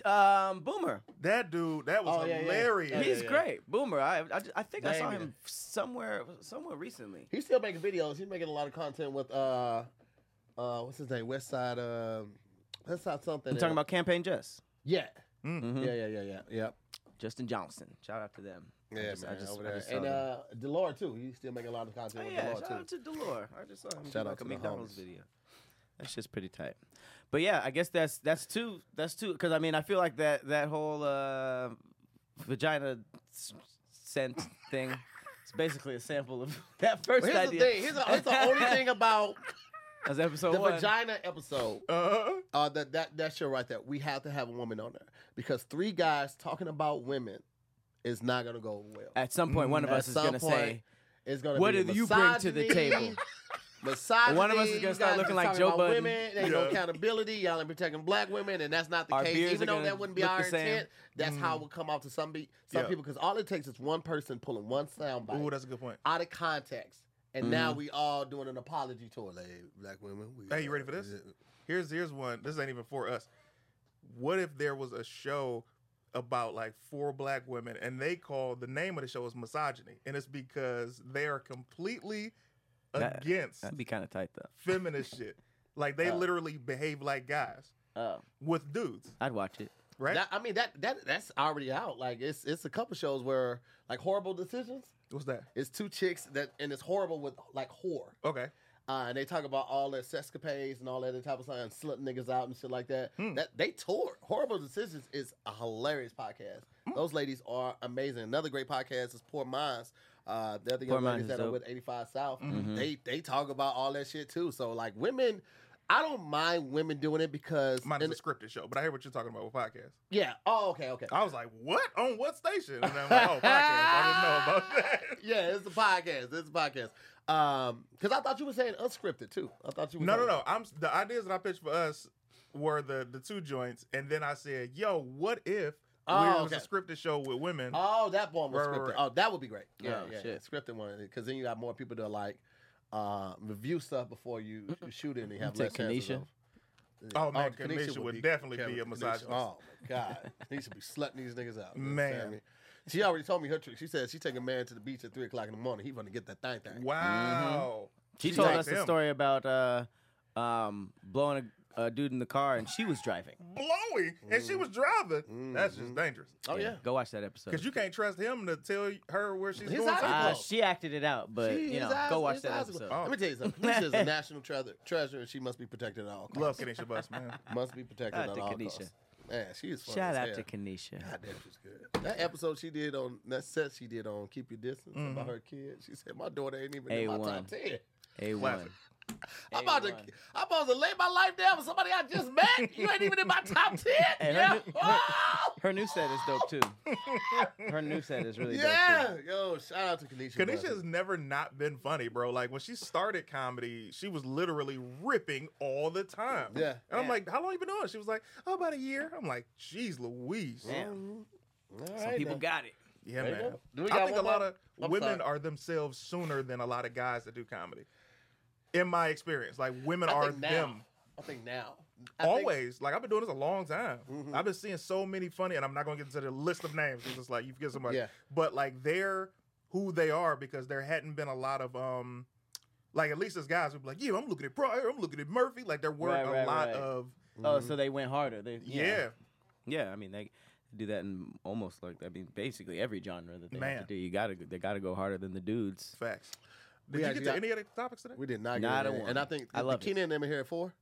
um, Boomer. That dude, that was Oh, yeah, yeah. hilarious. Yeah, He's yeah. great. Boomer. I I, I think I saw Damn. him somewhere somewhere recently. He's still making videos. He's making a lot of content with uh, uh, what's his name? West Side. Uh, West Side something. I'm talking about Campaign Just. Yeah. Mm. Yeah, yeah, yeah, yeah, yeah. Justin Johnson. Shout out to them. I Yeah, just- I man, just- over I there. just And them. uh, Delore too. He's still making a lot of content Oh, with yeah, Delore shout too. out to Delore. I just saw him Shout out like to a the McDonald's homies. video. That's just pretty tight. But yeah, I guess that's that's two. That's two. Because I mean, I feel like that that whole uh, vagina scent thing. It's basically a sample of that first But here's idea. the thing. Here's the, here's the only thing about That's episode the one. vagina episode. Uh, Uh, that that that show right there. We have to have a woman on there because three guys talking about women is not gonna go well. At some point, one of At us is some gonna point, say, It's gonna. "What be do you bring to the misogyny, table?" Misogyny. One of us is gonna you start guys looking like talking Joe about Budden. Women, there's no accountability. Y'all ain't protecting black women, and that's not the Our case. Even though gonna that wouldn't be look our the same. intent, that's how it would come off to some be, some Yeah. people. Because all it takes is one person pulling one sound bite ooh, that's a good point. out of context, and now Mm-hmm. we all doing an apology tour. Like, black women. We, Hey, you ready for this? Here's here's one. This ain't even for us. What if there was a show about like four black women and they call the name of the show is misogyny, and it's because they are completely That- against "That'd be kind of tight, though." feminist shit. Like they literally behave like guys Oh, with dudes, I'd watch it. right? That, I mean that that that's already out. Like it's it's a couple shows where like horrible decisions. What's that? It's two chicks that and it's horrible with like whore. Okay. Uh, and they talk about all their sexcapades and all that type of stuff and slutting niggas out and shit like that. Hmm. That they tour. Horrible Decisions is a hilarious podcast. Hmm. Those ladies are amazing. Another great podcast is Poor Minds. Uh, the other Poor young Minds ladies is that are with 85 South. Mm-hmm. They they talk about all that shit too. So like women, I don't mind women doing it because Mine and is a scripted show, but I hear what you're talking about with podcasts. yeah. Oh, okay, okay. I was like, what? On what station? And I'm like, oh, podcast. I didn't know about that. yeah, it's a podcast. It's a podcast. Um, because I thought you were saying unscripted too. I thought you were No, no, no. I'm the ideas that I pitched for us were the the two joints, and then I said, yo, what if Oh, we was a scripted show with women? Oh, that one was Right, right, scripted. right. Oh, that would be great. Yeah, Oh, yeah, shit. scripted one because then you got more people to like uh, review stuff before you you shoot it and you have Take less chances Kanisha. of- Oh, man, Kanisha Kanisha would definitely be a Kanisha- misogynist. Oh my god, Kanisha be slutting these niggas out. Man. understand? She already told me her trick. She said she take a man to the beach at three o'clock in the morning. He gonna get that thing thing. Wow. She She told likes us the him. story about uh, um, blowing a, a dude in the car, and she was driving. Blowing, and she was driving. That's just dangerous. Oh yeah. Go watch that episode. Because you can't trust him to tell her where she's His going. eyes to. Uh, she acted it out, but She- you know, eyes- go watch his that eyes are episode. closed. Let me tell you something. Kanisha is a national treasure, treasure, and she must be protected at all costs. Love Kanisha Bus, man. Must be protected Shout at out to all Kanisha. costs. Man, she is fun Shout as out hell. to Kanisha. God damn, she's good. That episode she did on that set she did on Keep Your Distance Mm-hmm. about her kid. She said my daughter ain't even in my A1. top ten. A one. Classic. I'm about to I'm about to lay my life down for somebody I just met. You ain't even in my top ten. Hey, her yeah. new- her- Oh! Her new set is dope too. Her new set is really dope yeah. Yo, shout out to Kanisha. Kanisha has never not been funny, bro. Like when she started comedy, she was literally ripping all the time. Yeah. And I'm like, how long you been doing? it?" She was like, oh, about a year. I'm like, geez, Louise. too. Damn. All Some right, people now. got it. Yeah, There man. go. Do we I got think a one lot of I'm women sorry. are themselves sooner than a lot of guys that do comedy. In my experience, like women I are now. them. I think now. I think- Always. Like I've been doing this a long time. Mm-hmm. I've been seeing so many funny, and I'm not going to get into the list of names because it's like you forget somebody. Yeah. But like they're who they are because there hadn't been a lot of um, like at least as guys would be like, yeah, I'm looking at Pryor, I'm looking at Murphy. Like there weren't Right, right, a lot right. of Oh, so they went harder. They, yeah. yeah. Yeah, I mean they do that in almost like I mean basically every genre that they Man. have to do. You gotta they gotta go harder than the dudes. facts. We Did you get to got- any other topics today? We did not get Not it a in. one. And I think I love the Keenan and them are here at four.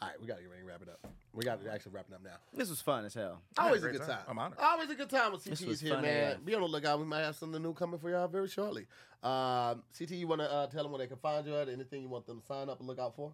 All right, we got to get ready to wrap it up. We got to actually wrap it up now. This was fun as hell. I had a Always a good time. time. I'm honored. Always a good time with This CT's here, man. AF. Be on the lookout. We might have something new coming for y'all very shortly. Um, CT, you want to uh, tell them where they can find you at? Anything you want them to sign up and look out for?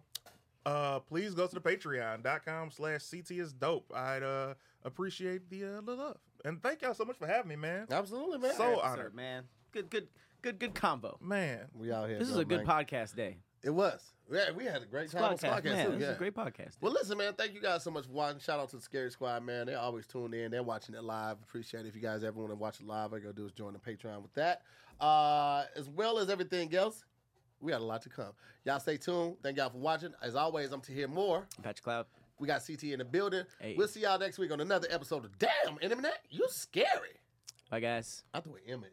uh please go to the patreon.com slash ct is dope i'd uh appreciate the uh love and thank y'all so much for having me man Absolutely, man. So Episode, honored. man. Good, good, good, good combo. man we out here. This is a good man. podcast day. It was. Yeah, we had a great time on Podcast, man. too. This yeah. is a great podcast. Well, listen, man. Thank you guys so much for watching. Shout out to the Scary Squad, man. They're always tuned in. They're watching it live. Appreciate it. If you guys ever want to watch it live, all you gotta do is join the Patreon with that. Uh, as well as everything else, we got a lot to come. Y'all stay tuned. Thank y'all for watching. As always, I'm to hear more. Patch Cloud. We got CT in the building. Hey. We'll see y'all next week on another episode of Damn Internet. You scary. Bye, guys. I thought we Emma